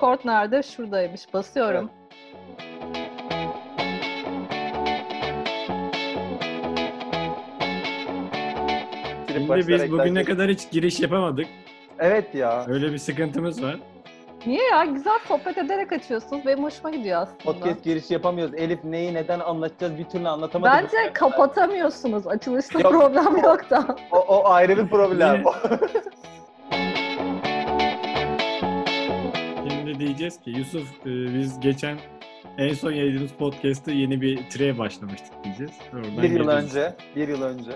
Record nerede? Şuradaymış. Basıyorum. Şimdi biz bugüne kadar hiç giriş yapamadık. Evet ya. Öyle bir sıkıntımız var. Niye ya? Güzel sohbet ederek açıyorsunuz. Benim hoşuma gidiyor aslında. Podcast girişi yapamıyoruz. Elif neyi neden anlatacağız bir türlü anlatamadık. Bence kapatamıyorsunuz. Açılışta Yok. problem yok da. O, o ayrı bir problem. diyeceğiz ki Yusuf e, biz geçen en son yayınladığımız podcast'ta yeni bir treye başlamıştık diyeceğiz. Oradan bir yıl geleceğiz. önce. Bir yıl önce.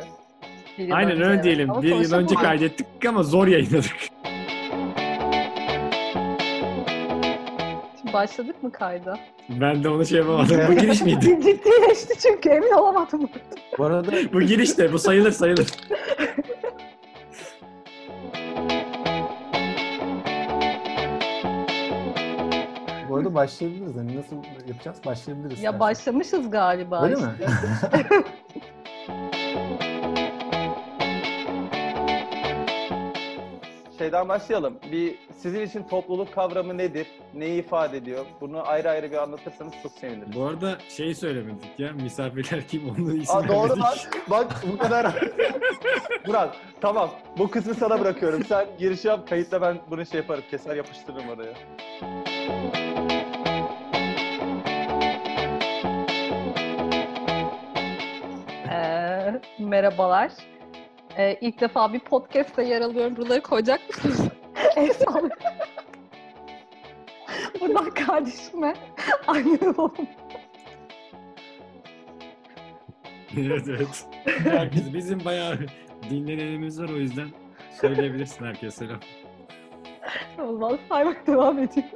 Bir yıl Aynen önce, öyle diyelim. Ama bir yıl önce kaydettik ama zor yayınladık. Şimdi Başladık mı kayda? Ben de onu şey yapamadım. Bu giriş miydi? Ciddileşti çünkü emin olamadım. Bu arada Bu giriş de bu sayılır sayılır. başlayabiliriz. Hani nasıl yapacağız? Başlayabiliriz. ya istersen. başlamışız galiba Öyle işte. mi? şeyden başlayalım. Bir sizin için topluluk kavramı nedir? Neyi ifade ediyor? Bunu ayrı ayrı bir anlatırsanız çok sevinirim. Bu arada şeyi söylemedik ya. Misafirler kim onu isim Aa, doğru vermedik. lan. Bak bu kadar. Murat tamam. Bu kısmı sana bırakıyorum. Sen giriş yap. Kayıtla ben bunu şey yaparım. Keser yapıştırırım oraya. Ee, merhabalar. Ee, ilk defa bir podcast'te yer alıyorum. Buraları koyacak mısınız? Sallıyorum. Buradan kardeşime aynı oğlum. evet evet. Herkes, bizim bayağı dinleyenimiz var o yüzden söyleyebilirsin herkese selam. O zaman saymak devam ediyor.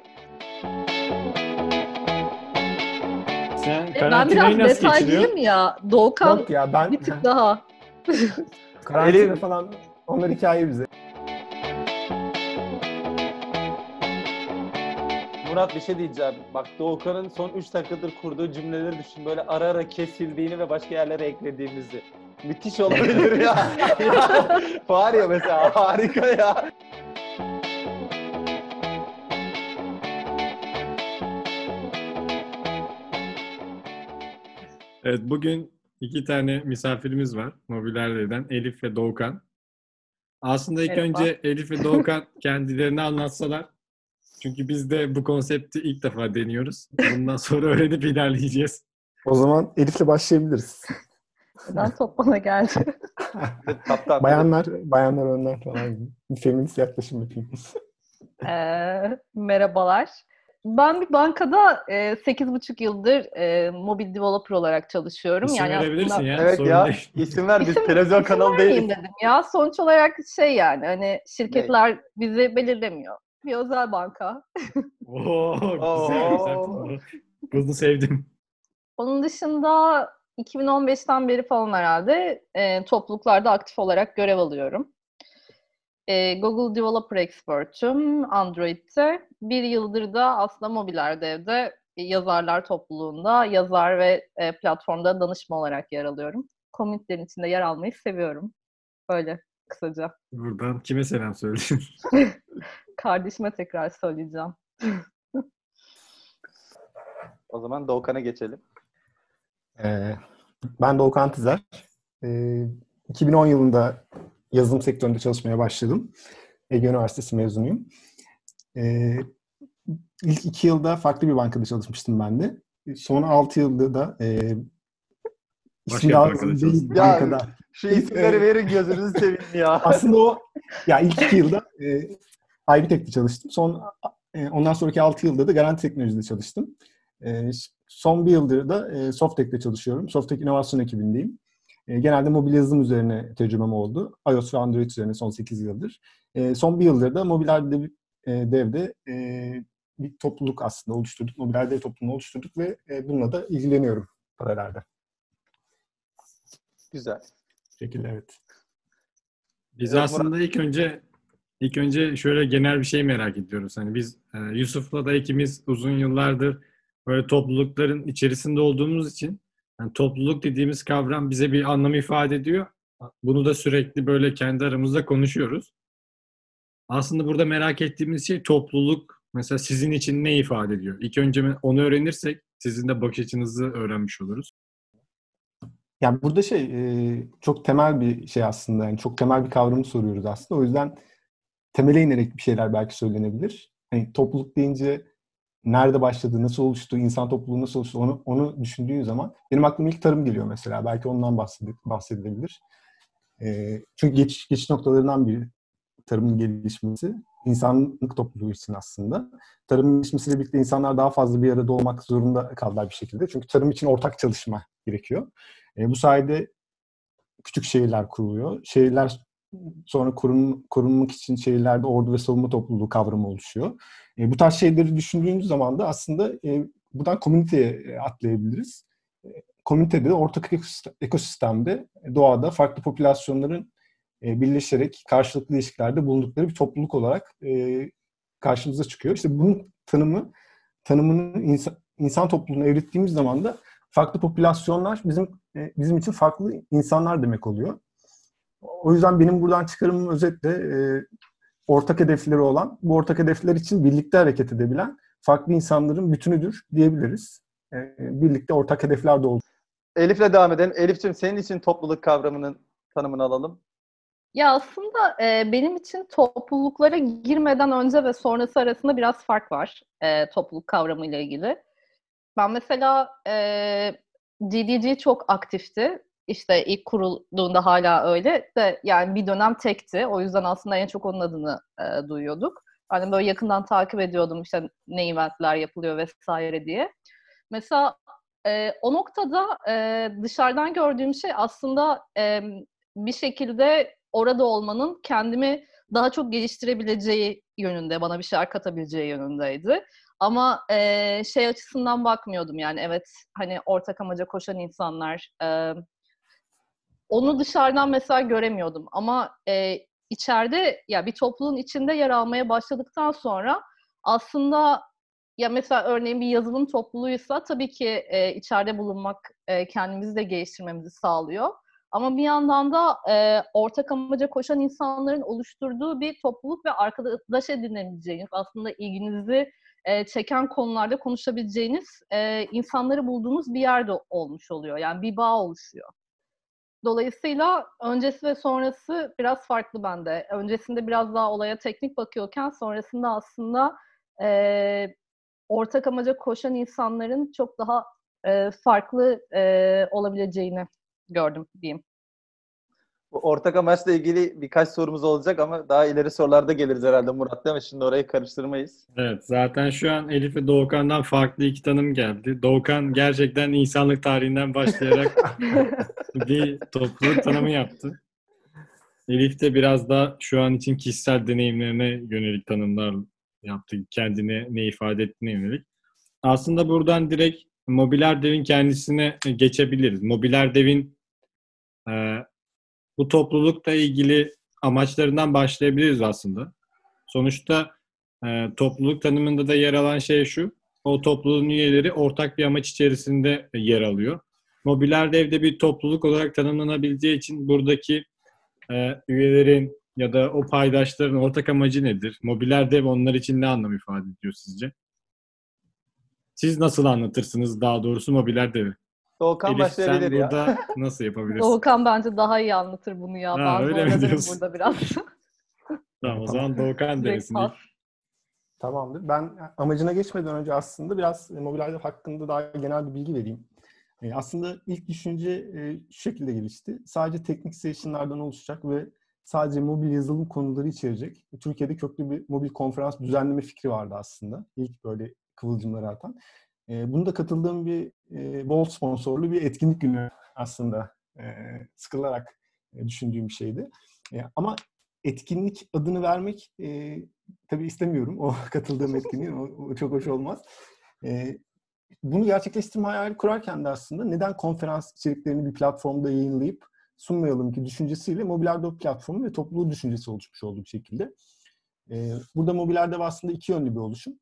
Sen Ben biraz nasıl geçiriyorsun? detaylıyım ya. Doğukan Yok ya ben bir tık daha. karantina Elif- falan onlar hikaye bize. Murat bir şey diyeceğim. Bak Doğukan'ın son 3 dakikadır kurduğu cümleleri düşün. Böyle ara ara kesildiğini ve başka yerlere eklediğimizi. Müthiş olabilir ya. ya var ya mesela harika ya. Evet bugün iki tane misafirimiz var. Mobilyerden Elif ve Doğukan. Aslında ilk Merhaba. önce Elif ve Doğukan kendilerini anlatsalar. Çünkü biz de bu konsepti ilk defa deniyoruz. Bundan sonra öğrenip ilerleyeceğiz. O zaman Elif'le başlayabiliriz. Neden toplana geldi? Bayanlar, bayanlar önler falan gibi. Bir feminist yaklaşım yapayım. Ee, merhabalar. Ben bir bankada e, 8,5 yıldır e, mobil developer olarak çalışıyorum. İsim yani verebilirsin aslında- ya. Evet sorun ya. değil. İsim ver. Biz İsim- televizyon isim kanalı değiliz. dedim ya. Sonuç olarak şey yani hani şirketler bizi belirlemiyor. Bir özel banka. Oo, güzel, güzel. Bunu sevdim. Onun dışında 2015'ten beri falan herhalde e, topluluklarda aktif olarak görev alıyorum. E, Google Developer Expert'üm Android'de. Bir yıldır da aslında mobil devde yazarlar topluluğunda yazar ve e, platformda danışma olarak yer alıyorum. Komünitelerin içinde yer almayı seviyorum. Böyle kısaca. Buradan kime selam söyledin? Kardeşime tekrar söyleyeceğim. O zaman Doğukan'a geçelim. Ee, ben Doğukan Tizer. Ee, 2010 yılında yazılım sektöründe çalışmaya başladım. Ege Üniversitesi mezunuyum. Ee, ilk iki yılda farklı bir bankada çalışmıştım ben de. Son altı yılda da e, Başka ismi bir daha bankada değil. Şu isimleri verin gözünüzü seveyim ya. Aslında o ya ilk iki yılda e, IBTEC'te çalıştım. Son e, ondan sonraki altı yılda da Garanti Teknoloji'de çalıştım. E, son bir yıldır da e, Softek'te çalışıyorum. Softek İnovasyon ekibindeyim. E, genelde mobil yazılım üzerine tecrübem oldu. iOS ve Android üzerine son 8 yıldır. E, son bir yıldır da mobil dev, e, devde e, bir topluluk aslında oluşturduk. Mobil dev topluluğunu oluşturduk ve e, bununla da ilgileniyorum paralelde. Güzel. Şekilde evet. Biz Evet, aslında ilk önce ilk önce şöyle genel bir şey merak ediyoruz. Hani biz e, Yusuf'la da ikimiz uzun yıllardır böyle toplulukların içerisinde olduğumuz için yani topluluk dediğimiz kavram bize bir anlam ifade ediyor. Bunu da sürekli böyle kendi aramızda konuşuyoruz. Aslında burada merak ettiğimiz şey topluluk mesela sizin için ne ifade ediyor? İlk önce onu öğrenirsek sizin de bakış açınızı öğrenmiş oluruz. Yani burada şey e, çok temel bir şey aslında. Yani çok temel bir kavramı soruyoruz aslında. O yüzden temele inerek bir şeyler belki söylenebilir. Hani topluluk deyince nerede başladı, nasıl oluştu, insan topluluğu nasıl oluştu onu, onu düşündüğün zaman benim aklıma ilk tarım geliyor mesela. Belki ondan bahsedilebilir. E, çünkü geçiş, geçiş noktalarından biri tarımın gelişmesi insanlık topluluğu için aslında. Tarımın gelişmesiyle birlikte insanlar daha fazla bir arada olmak zorunda kaldılar bir şekilde. Çünkü tarım için ortak çalışma gerekiyor. E, bu sayede küçük şehirler kuruluyor. Şehirler sonra korun, korunmak için şehirlerde ordu ve savunma topluluğu kavramı oluşuyor. E, bu tarz şeyleri düşündüğümüz zaman da aslında e, buradan komüniteye e, atlayabiliriz. E, komünitede, ortak ekosistemde, doğada farklı popülasyonların e, birleşerek karşılıklı ilişkilerde bulundukları bir topluluk olarak e, karşımıza çıkıyor. İşte bunun tanımı tanımını insan, insan topluluğuna evrittiğimiz zaman da farklı popülasyonlar bizim e, bizim için farklı insanlar demek oluyor. O yüzden benim buradan çıkarımım özetle e, ortak hedefleri olan, bu ortak hedefler için birlikte hareket edebilen farklı insanların bütünüdür diyebiliriz. E, birlikte ortak hedefler de oldu. Elif'le devam edelim. Elif'ciğim senin için topluluk kavramının tanımını alalım. Ya aslında e, benim için topluluklara girmeden önce ve sonrası arasında biraz fark var e, topluluk kavramı ile ilgili. Ben mesela e, GDG çok aktifti. İşte ilk kurulduğunda hala öyle de yani bir dönem tekti. O yüzden aslında en çok onun adını e, duyuyorduk. Hani böyle yakından takip ediyordum işte ne eventler yapılıyor vesaire diye. Mesela e, o noktada e, dışarıdan gördüğüm şey aslında e, bir şekilde orada olmanın kendimi daha çok geliştirebileceği yönünde, bana bir şeyler katabileceği yönündeydi. Ama e, şey açısından bakmıyordum yani evet hani ortak amaca koşan insanlar e, onu dışarıdan mesela göremiyordum ama e, içeride ya bir topluluğun içinde yer almaya başladıktan sonra aslında ya mesela örneğin bir yazılım topluluğuysa tabii ki e, içeride bulunmak e, kendimizi de geliştirmemizi sağlıyor. Ama bir yandan da e, ortak amaca koşan insanların oluşturduğu bir topluluk ve arkadaş edinebileceğiniz, aslında ilginizi e, çeken konularda konuşabileceğiniz e, insanları bulduğunuz bir yerde olmuş oluyor. Yani bir bağ oluşuyor. Dolayısıyla öncesi ve sonrası biraz farklı bende. Öncesinde biraz daha olaya teknik bakıyorken sonrasında aslında e, ortak amaca koşan insanların çok daha e, farklı e, olabileceğini gördüm diyeyim. Bu ortak amaçla ilgili birkaç sorumuz olacak ama daha ileri sorularda geliriz herhalde Murat değil mi? Şimdi orayı karıştırmayız. Evet zaten şu an Elif ve Doğukan'dan farklı iki tanım geldi. Doğukan gerçekten insanlık tarihinden başlayarak bir topluluk tanımı yaptı. Elif de biraz da şu an için kişisel deneyimlerine yönelik tanımlar yaptı. Kendine ne ifade ettiğine yönelik. Aslında buradan direkt Mobiler Dev'in kendisine geçebiliriz. Mobiler Dev'in e, bu toplulukla ilgili amaçlarından başlayabiliriz aslında. Sonuçta e, topluluk tanımında da yer alan şey şu. O topluluğun üyeleri ortak bir amaç içerisinde yer alıyor. Mobiler Dev'de bir topluluk olarak tanımlanabileceği için buradaki e, üyelerin ya da o paydaşların ortak amacı nedir? Mobiler Dev onlar için ne anlam ifade ediyor sizce? Siz nasıl anlatırsınız daha doğrusu Mobiler Dev'i? Doğukan Elif, başlayabilir sen ya. burada nasıl yapabilirsin? Doğukan bence daha iyi anlatır bunu ya. Ha, ben öyle mi diyorsun? burada biraz. tamam o zaman Doğukan desin. Tamamdır. Ben amacına geçmeden önce aslında biraz mobil hakkında daha genel bir bilgi vereyim. E, aslında ilk düşünce e, şu şekilde gelişti. Sadece teknik session'lardan oluşacak ve sadece mobil yazılım konuları içerecek. Türkiye'de köklü bir mobil konferans düzenleme fikri vardı aslında. İlk böyle kıvılcımları atan. E, bunu da katıldığım bir e, bol sponsorlu bir etkinlik günü aslında sıkılarak düşündüğüm bir şeydi. Ama etkinlik adını vermek e, tabii istemiyorum. O katıldığım etkinliğin o, çok hoş olmaz. Bunu gerçekleştirme hayali kurarken de aslında neden konferans içeriklerini bir platformda yayınlayıp sunmayalım ki düşüncesiyle Mobilardo platformu ve topluluğu düşüncesi oluşmuş olduğu bir şekilde. Burada Mobilardo aslında iki yönlü bir oluşum.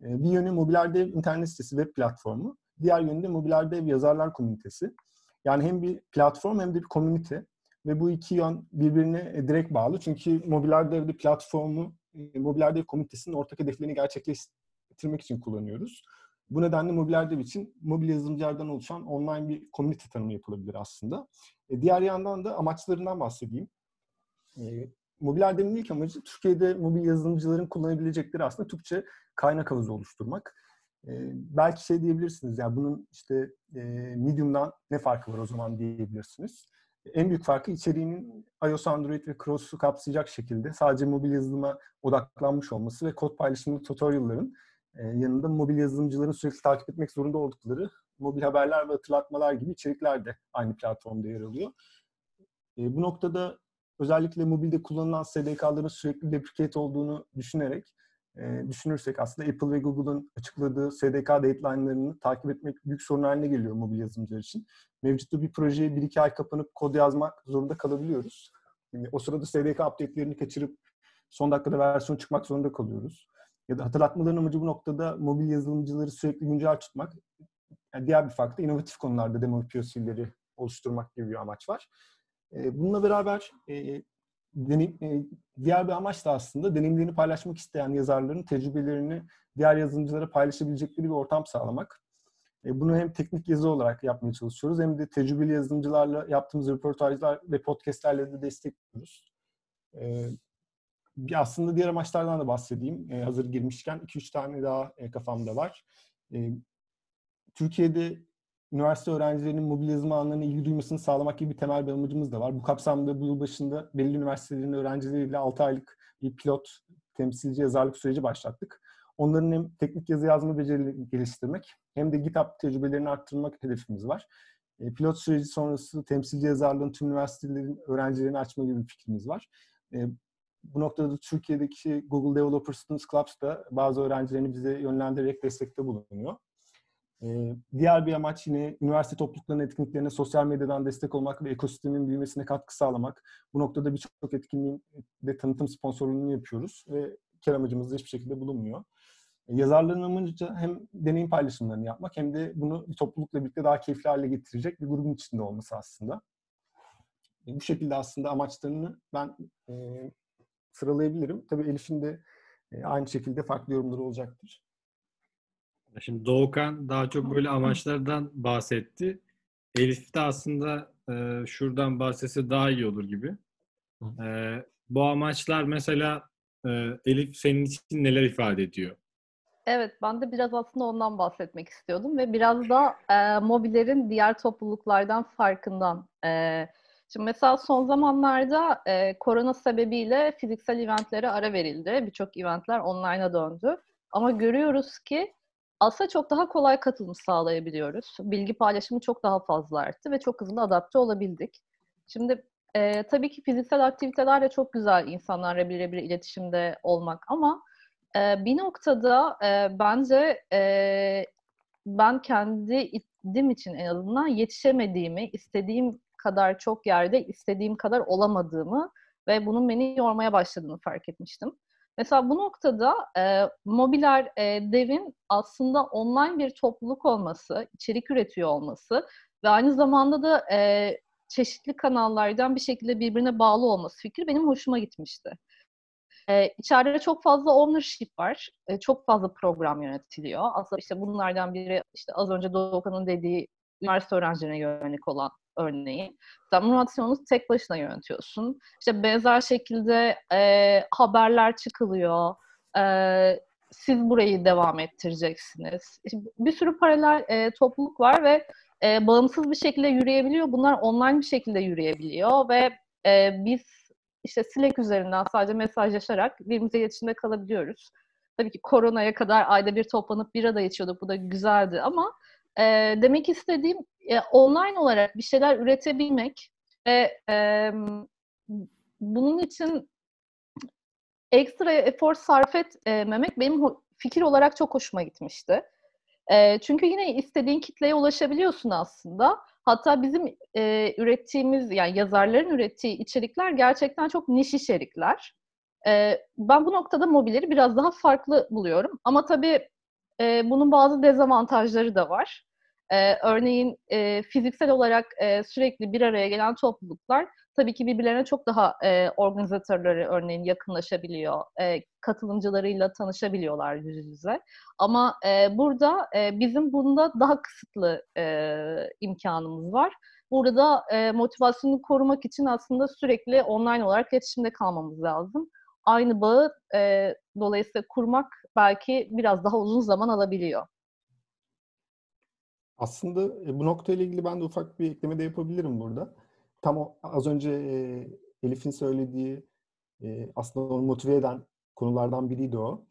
Bir yönü Mobiler Dev internet sitesi, web platformu. Diğer yönü de Mobiler Dev yazarlar komünitesi. Yani hem bir platform hem de bir komünite. Ve bu iki yön birbirine e, direkt bağlı. Çünkü Mobiler Dev'de platformu e, Mobiler Dev komünitesinin ortak hedeflerini gerçekleştirmek için kullanıyoruz. Bu nedenle Mobiler Dev için mobil yazılımcılardan oluşan online bir komünite tanımı yapılabilir aslında. E, diğer yandan da amaçlarından bahsedeyim. Mobiler Dev'in ilk amacı Türkiye'de mobil yazılımcıların kullanabilecekleri aslında Türkçe kaynak havuzu oluşturmak. E, belki şey diyebilirsiniz ya bunun işte e, Medium'dan ne farkı var o zaman diyebilirsiniz. En büyük farkı içeriğinin iOS, Android ve Cross'u kapsayacak şekilde sadece mobil yazılıma odaklanmış olması ve kod paylaşımlı tutorial'ların e, yanında mobil yazılımcıların sürekli takip etmek zorunda oldukları mobil haberler ve hatırlatmalar gibi içerikler de aynı platformda yer alıyor. E, bu noktada özellikle mobilde kullanılan SDK'ların sürekli deprecate olduğunu düşünerek e, düşünürsek aslında Apple ve Google'ın açıkladığı SDK deadline'larını takip etmek büyük sorun haline geliyor mobil yazılımcılar için. Mevcutta bir projeye 1-2 ay kapanıp kod yazmak zorunda kalabiliyoruz. Yani o sırada SDK update'lerini kaçırıp son dakikada versiyon çıkmak zorunda kalıyoruz. Ya da hatırlatmaların amacı bu noktada mobil yazılımcıları sürekli güncel tutmak. Yani diğer bir farklı inovatif konularda demo POC'leri oluşturmak gibi bir amaç var. Bununla beraber deneyim, diğer bir amaç da aslında deneyimlerini paylaşmak isteyen yazarların tecrübelerini diğer yazılımcılara paylaşabilecekleri bir ortam sağlamak. Bunu hem teknik yazı olarak yapmaya çalışıyoruz hem de tecrübeli yazılımcılarla yaptığımız röportajlar ve podcastlerle de destekliyoruz. Aslında diğer amaçlardan da bahsedeyim. Hazır girmişken 2-3 tane daha kafamda var. Türkiye'de üniversite öğrencilerinin mobil yazılım alanlarına ilgi duymasını sağlamak gibi bir temel bir amacımız da var. Bu kapsamda bu yıl başında belli üniversitelerin öğrencileriyle 6 aylık bir pilot temsilci yazarlık süreci başlattık. Onların hem teknik yazı yazma becerilerini geliştirmek hem de GitHub tecrübelerini arttırmak hedefimiz var. E, pilot süreci sonrası temsilci yazarlığın tüm üniversitelerin öğrencilerini açma gibi bir fikrimiz var. E, bu noktada da Türkiye'deki Google Developer Students Clubs da bazı öğrencilerini bize yönlendirerek destekte bulunuyor. Ee, diğer bir amaç yine üniversite topluluklarının etkinliklerine sosyal medyadan destek olmak ve ekosistemin büyümesine katkı sağlamak. Bu noktada birçok etkinliğin de tanıtım sponsorluğunu yapıyoruz ve kar amacımız da hiçbir şekilde bulunmuyor. Ee, yazarların amacı hem deneyim paylaşımlarını yapmak hem de bunu bir toplulukla birlikte daha keyifli hale getirecek bir grubun içinde olması aslında. Ee, bu şekilde aslında amaçlarını ben e, sıralayabilirim. Tabii Elif'in de e, aynı şekilde farklı yorumları olacaktır. Şimdi Doğukan daha çok böyle amaçlardan bahsetti. Elif de aslında e, şuradan bahsetse daha iyi olur gibi. E, bu amaçlar mesela e, Elif senin için neler ifade ediyor? Evet, ben de biraz aslında ondan bahsetmek istiyordum ve biraz da e, Mobiler'in diğer topluluklardan farkından. E, şimdi mesela son zamanlarda e, korona sebebiyle fiziksel eventlere ara verildi. Birçok eventler online'a döndü. Ama görüyoruz ki aslında çok daha kolay katılım sağlayabiliyoruz. Bilgi paylaşımı çok daha fazla arttı ve çok hızlı adapte olabildik. Şimdi e, tabii ki fiziksel aktiviteler de çok güzel insanlarla birebir iletişimde olmak ama e, bir noktada e, bence e, ben kendi idim için en azından yetişemediğimi, istediğim kadar çok yerde istediğim kadar olamadığımı ve bunun beni yormaya başladığını fark etmiştim. Mesela bu noktada e, Mobiler e, Dev'in aslında online bir topluluk olması, içerik üretiyor olması ve aynı zamanda da e, çeşitli kanallardan bir şekilde birbirine bağlı olması fikri benim hoşuma gitmişti. E, içeride çok fazla ownership var. E, çok fazla program yönetiliyor. Aslında işte bunlardan biri işte az önce Doğukan'ın dediği üniversite öğrencilerine yönelik olan örneği. Sen motivasyonu tek başına yönetiyorsun. İşte benzer şekilde e, haberler çıkılıyor. E, siz burayı devam ettireceksiniz. İşte bir sürü paralel e, topluluk var ve e, bağımsız bir şekilde yürüyebiliyor. Bunlar online bir şekilde yürüyebiliyor ve e, biz işte Slack üzerinden sadece mesajlaşarak birbirimize iletişimde kalabiliyoruz. Tabii ki koronaya kadar ayda bir toplanıp bir arada içiyorduk. Bu da güzeldi ama e, demek istediğim e, online olarak bir şeyler üretebilmek ve e, bunun için ekstra efor sarf etmemek benim fikir olarak çok hoşuma gitmişti. E, çünkü yine istediğin kitleye ulaşabiliyorsun aslında. Hatta bizim e, ürettiğimiz, yani yazarların ürettiği içerikler gerçekten çok niş içerikler. E, ben bu noktada mobilleri biraz daha farklı buluyorum. Ama tabii e, bunun bazı dezavantajları da var. E, örneğin e, fiziksel olarak e, sürekli bir araya gelen topluluklar tabii ki birbirlerine çok daha e, organizatörleri örneğin yakınlaşabiliyor. E, katılımcılarıyla tanışabiliyorlar yüz yüze. Ama e, burada e, bizim bunda daha kısıtlı e, imkanımız var. Burada e, motivasyonu korumak için aslında sürekli online olarak iletişimde kalmamız lazım. Aynı bağı e, dolayısıyla kurmak belki biraz daha uzun zaman alabiliyor. Aslında e, bu noktayla ilgili ben de ufak bir ekleme de yapabilirim burada. Tam o, az önce e, Elif'in söylediği e, aslında onu motive eden konulardan biriydi o.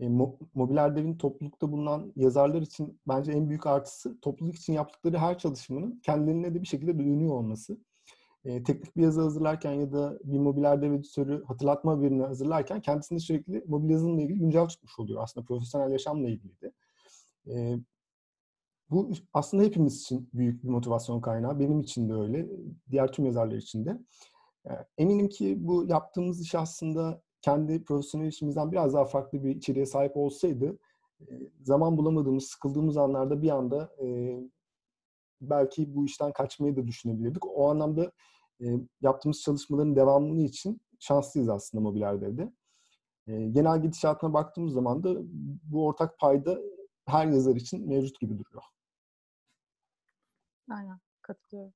E, mo, Mobil Erdev'in toplulukta bulunan yazarlar için bence en büyük artısı topluluk için yaptıkları her çalışmanın kendilerine de bir şekilde dönüyor olması. E, teknik bir yazı hazırlarken ya da bir mobil erdev editörü hatırlatma birini hazırlarken kendisini sürekli mobil yazılımla ilgili güncel tutmuş oluyor. Aslında profesyonel yaşamla ilgili de. E, bu aslında hepimiz için büyük bir motivasyon kaynağı. Benim için de öyle. Diğer tüm yazarlar için de. Eminim ki bu yaptığımız iş aslında kendi profesyonel işimizden biraz daha farklı bir içeriğe sahip olsaydı zaman bulamadığımız, sıkıldığımız anlarda bir anda belki bu işten kaçmayı da düşünebilirdik. O anlamda yaptığımız çalışmaların devamlılığı için şanslıyız aslında mobil erdevde. Genel gidişatına baktığımız zaman da bu ortak payda her yazar için mevcut gibi duruyor. Aynen, katılıyorum.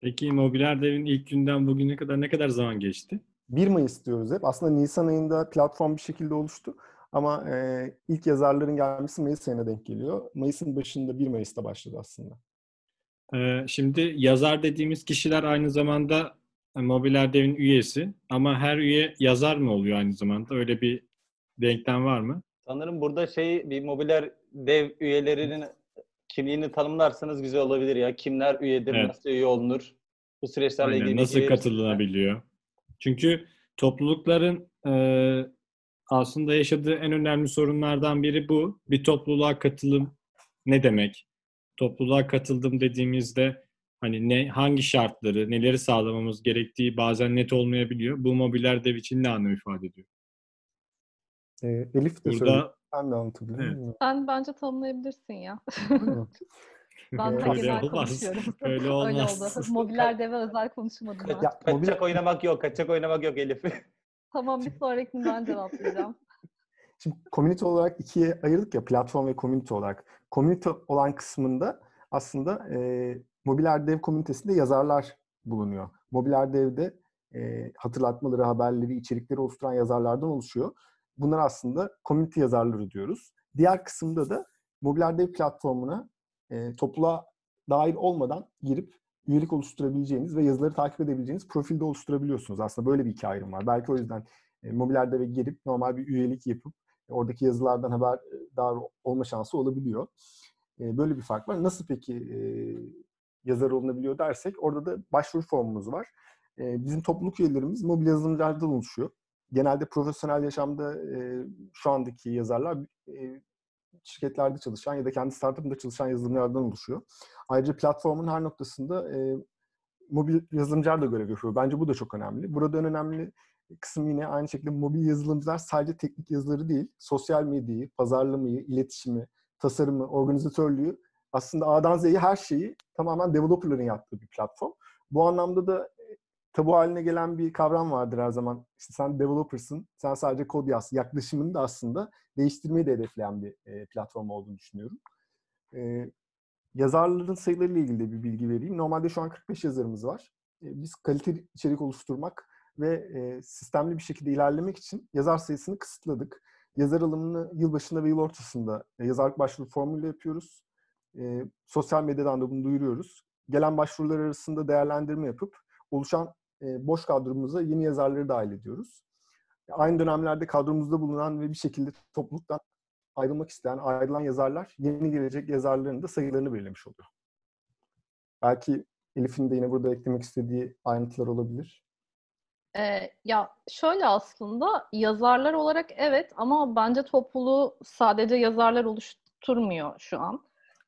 Peki Mobiler Dev'in ilk günden bugüne kadar ne kadar zaman geçti? 1 Mayıs diyoruz hep. Aslında Nisan ayında platform bir şekilde oluştu. Ama e, ilk yazarların gelmesi Mayıs ayına denk geliyor. Mayıs'ın başında 1 Mayıs'ta başladı aslında. Ee, şimdi yazar dediğimiz kişiler aynı zamanda Mobiler Dev'in üyesi. Ama her üye yazar mı oluyor aynı zamanda? Öyle bir denklem var mı? Sanırım burada şey bir mobiler dev üyelerinin kimliğini tanımlarsanız güzel olabilir ya. Kimler üyedir, Evet. nasıl üye olunur? Bu süreçlerle Aynen, ilgili nasıl bilgi katılınabiliyor? Çünkü toplulukların e, aslında yaşadığı en önemli sorunlardan biri bu. Bir topluluğa katılım ne demek? Topluluğa katıldım dediğimizde hani ne hangi şartları, neleri sağlamamız gerektiği bazen net olmayabiliyor. Bu mobiler dev için ne anlam ifade ediyor? E, Elif de söyledi. Burada Ben de anlatabilirim. Evet. Sen bence tanımlayabilirsin ya. Ben Öyle de genel olmaz. Öyle olmaz. oldu. Mobiler deve özel konuşmadım ben. Ya, Kaçak mobil, oynamak yok, kaçak oynamak yok Elif. Tamam bir sonrakini ben cevaplayacağım. Şimdi community olarak ikiye ayırdık ya platform ve community olarak. Community olan kısmında aslında e, Mobil Erdev komünitesinde yazarlar bulunuyor. Mobil Erdev'de e, hatırlatmaları, haberleri, içerikleri oluşturan yazarlardan oluşuyor. Bunlar aslında community yazarları diyoruz. Diğer kısımda da Mobil Erdev platformuna e, topluluğa dahil olmadan girip üyelik oluşturabileceğiniz ve yazıları takip edebileceğiniz profilde oluşturabiliyorsunuz. Aslında böyle bir iki ayrım var. Belki o yüzden e, Mobil Erdev'e girip normal bir üyelik yapıp oradaki yazılardan haberdar olma şansı olabiliyor. E, böyle bir fark var. Nasıl peki e, yazar olunabiliyor dersek orada da başvuru formumuz var. E, bizim topluluk üyelerimiz mobil yazılımcılardan oluşuyor. Genelde profesyonel yaşamda e, şu andaki yazarlar e, şirketlerde çalışan ya da kendi startup'ında çalışan yazılımcılardan oluşuyor. Ayrıca platformun her noktasında e, mobil yazılımcılar da görev yapıyor. Bence bu da çok önemli. Burada en önemli kısım yine aynı şekilde mobil yazılımcılar sadece teknik yazıları değil, sosyal medyayı, pazarlamayı, iletişimi, tasarımı, organizatörlüğü aslında A'dan Z'ye her şeyi tamamen developerların yaptığı bir platform. Bu anlamda da e, tabu haline gelen bir kavram vardır her zaman. İşte sen developer'sın, sen sadece kod yaz. Yaklaşımını da aslında değiştirmeyi de hedefleyen bir e, platform olduğunu düşünüyorum. E, yazarların sayılarıyla ilgili de bir bilgi vereyim. Normalde şu an 45 yazarımız var. E, biz kaliteli içerik oluşturmak ve e, sistemli bir şekilde ilerlemek için yazar sayısını kısıtladık. Yazar alımını yıl başında ve yıl ortasında e, yazarlık başvuru formuyla yapıyoruz. E, sosyal medyadan da bunu duyuruyoruz. Gelen başvurular arasında değerlendirme yapıp oluşan e, boş kadromuza yeni yazarları dahil ediyoruz. Aynı dönemlerde kadromuzda bulunan ve bir şekilde topluluktan ayrılmak isteyen, ayrılan yazarlar yeni gelecek yazarların da sayılarını belirlemiş oluyor. Belki Elif'in de yine burada eklemek istediği ayrıntılar olabilir. Ee, ya şöyle aslında yazarlar olarak evet ama bence topluluğu sadece yazarlar oluşturmuyor şu an.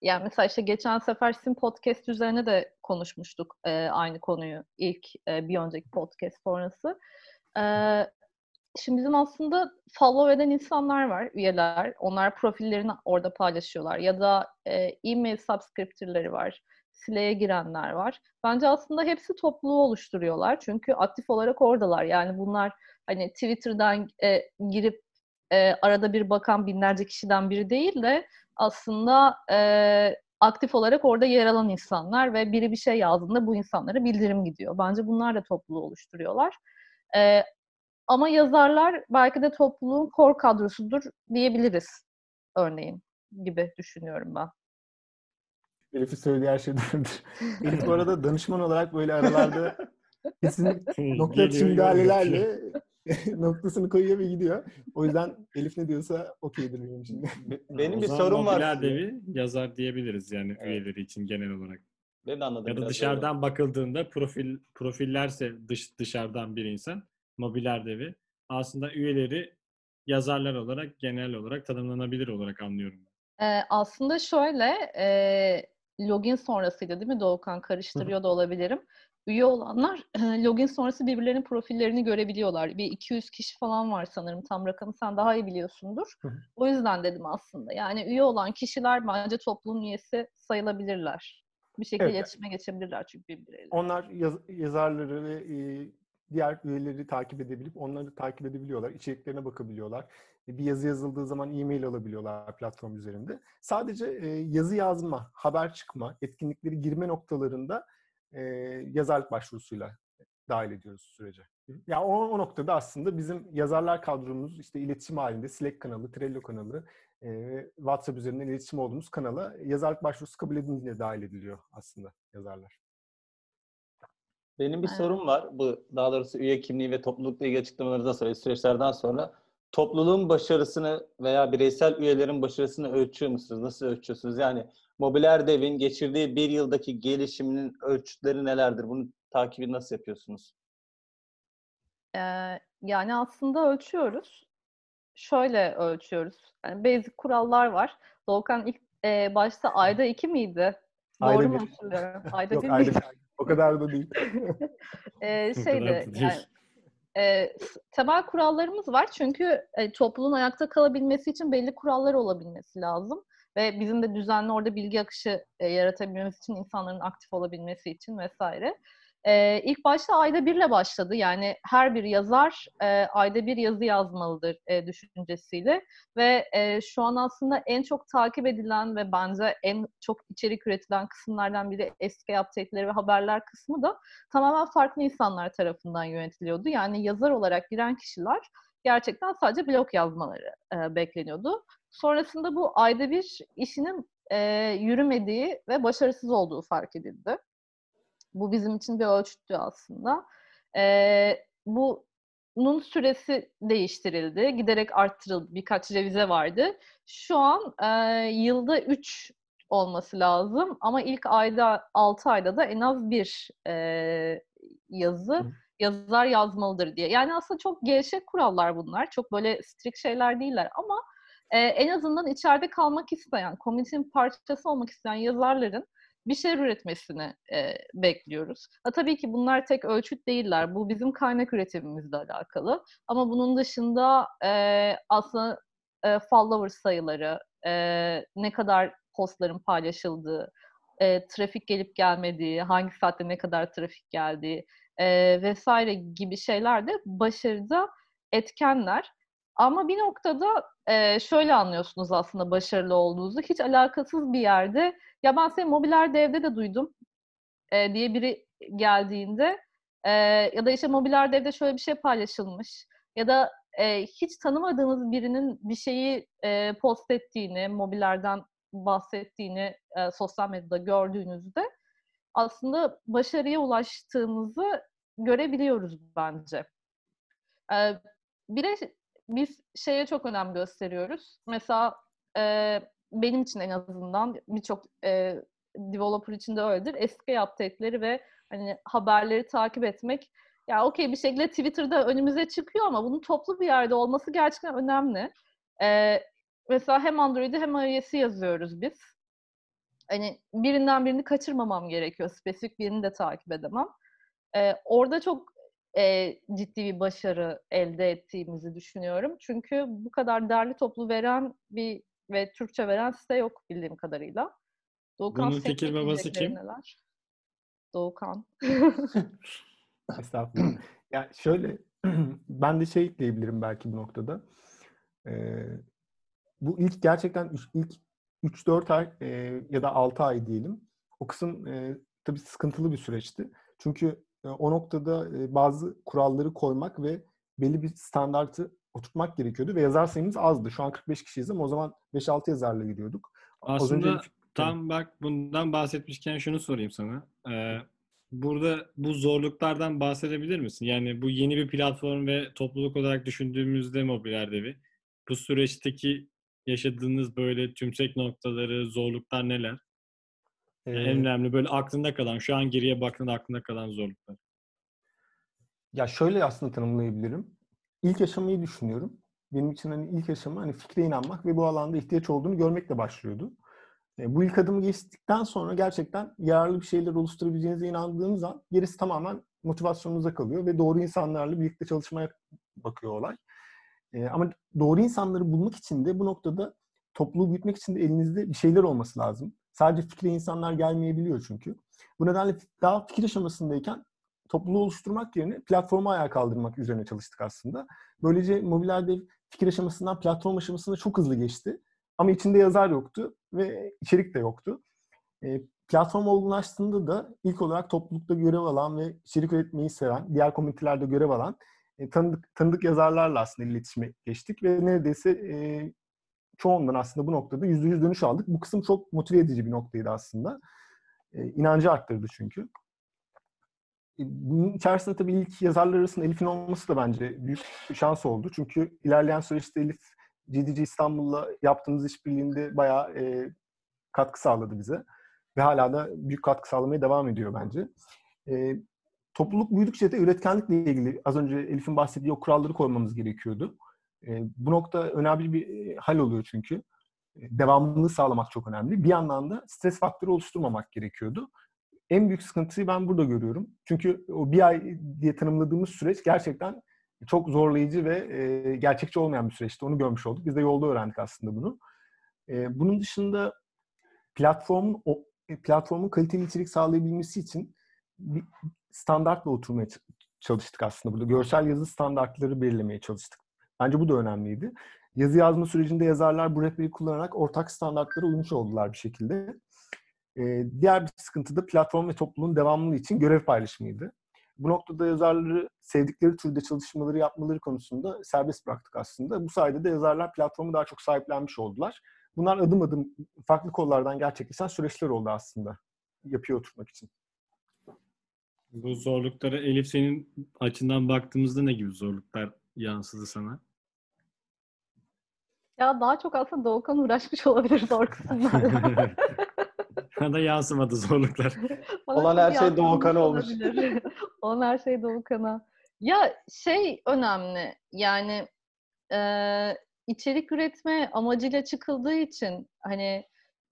Yani mesela işte geçen sefer Sim Podcast üzerine de konuşmuştuk e, aynı konuyu ilk e, bir önceki podcast sonrası. E, şimdi bizim aslında follow eden insanlar var, üyeler. Onlar profillerini orada paylaşıyorlar. Ya da e, e-mail subscriptor'ları var. Slack'e girenler var. Bence aslında hepsi topluluğu oluşturuyorlar. Çünkü aktif olarak oradalar. Yani bunlar hani Twitter'dan e, girip e, arada bir bakan binlerce kişiden biri değil de aslında e, aktif olarak orada yer alan insanlar ve biri bir şey yazdığında bu insanlara bildirim gidiyor. Bence bunlar da topluluğu oluşturuyorlar. E, ama yazarlar belki de topluluğun core kadrosudur diyebiliriz örneğin gibi düşünüyorum ben. Elif'in söylediği her şey doğrudur. Elif bu arada danışman olarak böyle aralarda kesin nokta atışı müdahalelerle noktasını koyuyor ve gidiyor. O yüzden Elif ne diyorsa okeydir benim için. Be- Benim bir sorum var. devi yazar diyebiliriz yani Evet. üyeleri için genel olarak. Ben de anladım. Ya da dışarıdan bakıldığında profil profillerse dış dışarıdan bir insan mobiler devi aslında üyeleri yazarlar olarak genel olarak tanımlanabilir olarak anlıyorum. Ee, aslında şöyle, e, login sonrasıydı değil mi Doğukan? Karıştırıyor da olabilirim. Üye olanlar login sonrası birbirlerinin profillerini görebiliyorlar. Bir 200 kişi falan var sanırım. Tam rakamı sen daha iyi biliyorsundur. O yüzden dedim aslında. Yani üye olan kişiler bence toplum üyesi sayılabilirler. Bir şekilde Evet. iletişime geçebilirler çünkü birbirleriyle. Onlar yaz- yazarları ve e, diğer üyeleri takip edebilip onları takip edebiliyorlar. içeriklerine bakabiliyorlar. E, Bir yazı yazıldığı zaman e-mail alabiliyorlar platform üzerinde. Sadece e, yazı yazma, haber çıkma, etkinlikleri girme noktalarında e, yazarlık başvurusuyla dahil ediyoruz sürece. Ya o, o noktada aslında bizim yazarlar kadromuz işte iletişim halinde Slack kanalı, Trello kanalı, e, WhatsApp üzerinden iletişim olduğumuz kanala yazarlık başvurusu kabul edince dahil ediliyor aslında yazarlar. Benim bir Evet. sorum var. Bu daha doğrusu üye kimliği ve toplulukla ilgili açıklamalarınızdan sonra, süreçlerden sonra topluluğun başarısını veya bireysel üyelerin başarısını ölçüyor musunuz? Nasıl ölçüyorsunuz? Yani Mobiler Dev'in geçirdiği bir yıldaki gelişiminin ölçütleri nelerdir? Bunu takibi nasıl yapıyorsunuz? Ee, yani aslında ölçüyoruz. Şöyle ölçüyoruz. Yani basic kurallar var. Doğukan ilk e, başta ayda iki miydi? Ayda Doğru mu bir. hatırlıyorum? Ayda Yok bir ayda miydi? o kadar da değil. Ee, şeydi yani e, temel kurallarımız var çünkü e, topluluğun ayakta kalabilmesi için belli kurallar olabilmesi lazım ve bizim de düzenli orada bilgi akışı e, yaratabilmemiz için insanların aktif olabilmesi için vesaire. E, ilk başta ayda birle başladı yani her bir yazar e, ayda bir yazı yazmalıdır e, düşüncesiyle ve e, şu an aslında en çok takip edilen ve bence en çok içerik üretilen kısımlardan biri eski update'leri ve haberler kısmı da tamamen farklı insanlar tarafından yönetiliyordu. Yani yazar olarak giren kişiler gerçekten sadece blog yazmaları e, bekleniyordu. Sonrasında bu ayda bir işinin e, yürümediği ve başarısız olduğu fark edildi. Bu bizim için bir ölçüttü aslında. E, bunun süresi değiştirildi. Giderek arttırıldı. Birkaç revize vardı. Şu an e, yılda 3 olması lazım. Ama ilk ayda 6 ayda da en az bir e, yazı Hı. yazar yazmalıdır diye. Yani aslında çok gevşek kurallar bunlar. Çok böyle strict şeyler değiller ama e, en azından içeride kalmak isteyen, komünitenin parçası olmak isteyen yazarların bir şeyler üretmesini e, bekliyoruz. Ha, tabii ki bunlar tek ölçüt değiller. Bu bizim kaynak üretimimizle alakalı. Ama bunun dışında e, aslında e, follower sayıları, e, ne kadar postların paylaşıldığı, e, trafik gelip gelmediği, hangi saatte ne kadar trafik geldiği e, vesaire gibi şeyler de başarıda etkenler. Ama bir noktada e, şöyle anlıyorsunuz aslında başarılı olduğunuzu. Hiç alakasız bir yerde ya ben seni mobiler devde de duydum e, diye biri geldiğinde e, ya da işte mobiler devde şöyle bir şey paylaşılmış ya da e, hiç tanımadığınız birinin bir şeyi e, post ettiğini, mobillerden bahsettiğini e, sosyal medyada gördüğünüzde aslında başarıya ulaştığımızı görebiliyoruz bence. E, bir de biz şeye çok önem gösteriyoruz. Mesela e, benim için en azından birçok e, developer için de öyledir. Eski update'leri ve hani haberleri takip etmek ya okey bir şekilde Twitter'da önümüze çıkıyor ama bunun toplu bir yerde olması gerçekten önemli. Ee, mesela hem Android'i hem iOS'i yazıyoruz biz. Hani birinden birini kaçırmamam gerekiyor. Spesifik birini de takip edemem. Ee, orada çok e, ciddi bir başarı elde ettiğimizi düşünüyorum. Çünkü bu kadar derli toplu veren bir ve Türkçe veren site yok bildiğim kadarıyla. Doğukan Bunun fikir babası kim? Neler? Doğukan. Estağfurullah. ya şöyle ben de şey ekleyebilirim belki bu noktada. Ee, bu ilk gerçekten ilk 3-4 ay e, ya da 6 ay diyelim. O kısım e, tabii sıkıntılı bir süreçti. Çünkü o noktada bazı kuralları koymak ve belli bir standartı oturtmak gerekiyordu ve yazar sayımız azdı. Şu an 45 kişiyiz ama o zaman 5-6 yazarla gidiyorduk. Aslında önce... tam bak bundan bahsetmişken şunu sorayım sana. Ee, burada bu zorluklardan bahsedebilir misin? Yani bu yeni bir platform ve topluluk olarak düşündüğümüzde mobil erdevi bu süreçteki yaşadığınız böyle tümsek noktaları, zorluklar neler? Ee, en önemli böyle aklında kalan, şu an geriye baktığında aklında kalan zorluklar. Ya şöyle aslında tanımlayabilirim. İlk aşamayı düşünüyorum. Benim için hani ilk aşama hani fikre inanmak ve bu alanda ihtiyaç olduğunu görmekle başlıyordu. E, bu ilk adımı geçtikten sonra gerçekten yararlı bir şeyler oluşturabileceğinize inandığınız an gerisi tamamen motivasyonunuza kalıyor ve doğru insanlarla birlikte çalışmaya bakıyor olay. E, ama doğru insanları bulmak için de bu noktada topluluğu büyütmek için de elinizde bir şeyler olması lazım. Sadece fikre insanlar gelmeyebiliyor çünkü. Bu nedenle daha fikir aşamasındayken topluluğu oluşturmak yerine platformu ayağa kaldırmak üzerine çalıştık aslında. Böylece mobil dev fikir aşamasından platform aşamasına çok hızlı geçti. Ama içinde yazar yoktu ve içerik de yoktu. E, platform olgunlaştığında da ilk olarak toplulukta görev alan ve içerik üretmeyi seven, diğer komünitelerde görev alan e, tanıdık, tanıdık yazarlarla aslında iletişime geçtik ve neredeyse e, çoğundan aslında bu noktada yüzde yüz dönüş aldık. Bu kısım çok motive edici bir noktaydı aslında. E, inancı arttırdı çünkü. E, bunun içerisinde tabii ilk yazarlar arasında Elif'in olması da bence büyük bir şans oldu. Çünkü ilerleyen süreçte Elif GDG İstanbul'la yaptığımız işbirliğinde bayağı e, katkı sağladı bize. Ve hala da büyük katkı sağlamaya devam ediyor bence. E, topluluk büyüdükçe de üretkenlikle ilgili az önce Elif'in bahsettiği o kuralları koymamız gerekiyordu. E, bu nokta önemli bir e, hal oluyor çünkü. E, devamlılığı sağlamak çok önemli. Bir yandan da stres faktörü oluşturmamak gerekiyordu. En büyük sıkıntıyı ben burada görüyorum. Çünkü o bir ay diye tanımladığımız süreç gerçekten çok zorlayıcı ve e, gerçekçi olmayan bir süreçti. Onu görmüş olduk. Biz de yolda öğrendik aslında bunu. Bunun dışında platformun platformun kaliteli içerik sağlayabilmesi için bir standartla oturmaya çalıştık aslında burada. Görsel yazı standartları belirlemeye çalıştık. Bence bu da önemliydi. Yazı yazma sürecinde yazarlar bu rehberi kullanarak ortak standartlara uymuş oldular bir şekilde. Ee, diğer bir sıkıntı da platform ve topluluğun devamlılığı için görev paylaşımıydı. Bu noktada yazarları sevdikleri türde çalışmaları yapmaları konusunda serbest bıraktık aslında. Bu sayede de yazarlar platformu daha çok sahiplenmiş oldular. Bunlar adım adım farklı kollardan gerçekleşen süreçler oldu aslında yapıya oturtmak için. Bu zorluklara Elif senin açından baktığımızda ne gibi zorluklar yansıdı sana? Ya daha çok aslında Doğukan uğraşmış olabilir zor kısımlarla. da yansımadı zorluklar. Olan her şey Doğukan'a olmuş. Olan her şey Doğukan'a. Ya şey önemli yani e, içerik üretme amacıyla çıkıldığı için hani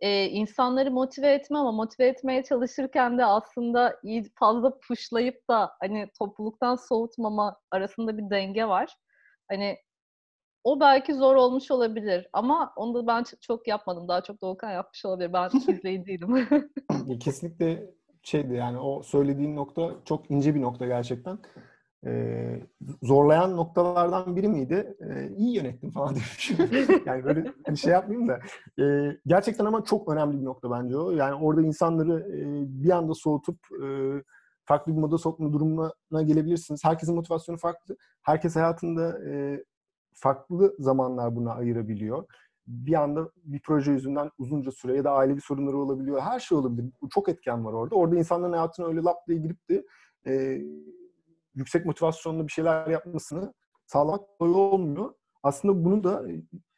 e, insanları motive etme ama motive etmeye çalışırken de aslında iyi fazla puşlayıp da hani topluluktan soğutmama arasında bir denge var. Hani o belki zor olmuş olabilir ama onu da ben çok yapmadım. Daha çok Doğukan yapmış olabilir. Ben izleyiciydim. Kesinlikle şeydi yani o söylediğin nokta çok ince bir nokta gerçekten. Ee, zorlayan noktalardan biri miydi? Ee, iyi yönettim falan demiş. yani böyle hani şey yapmayayım da. Ee, gerçekten ama çok önemli bir nokta bence o. Yani orada insanları e, bir anda soğutup e, farklı bir moda sokma durumuna gelebilirsiniz. Herkesin motivasyonu farklı. Herkes hayatında e, farklı zamanlar buna ayırabiliyor. Bir anda bir proje yüzünden uzunca süre ya da ailevi sorunları olabiliyor. Her şey olabilir. Çok etken var orada. Orada insanların hayatına öyle lap diye girip de e, yüksek motivasyonlu bir şeyler yapmasını sağlamak kolay olmuyor. Aslında bunu da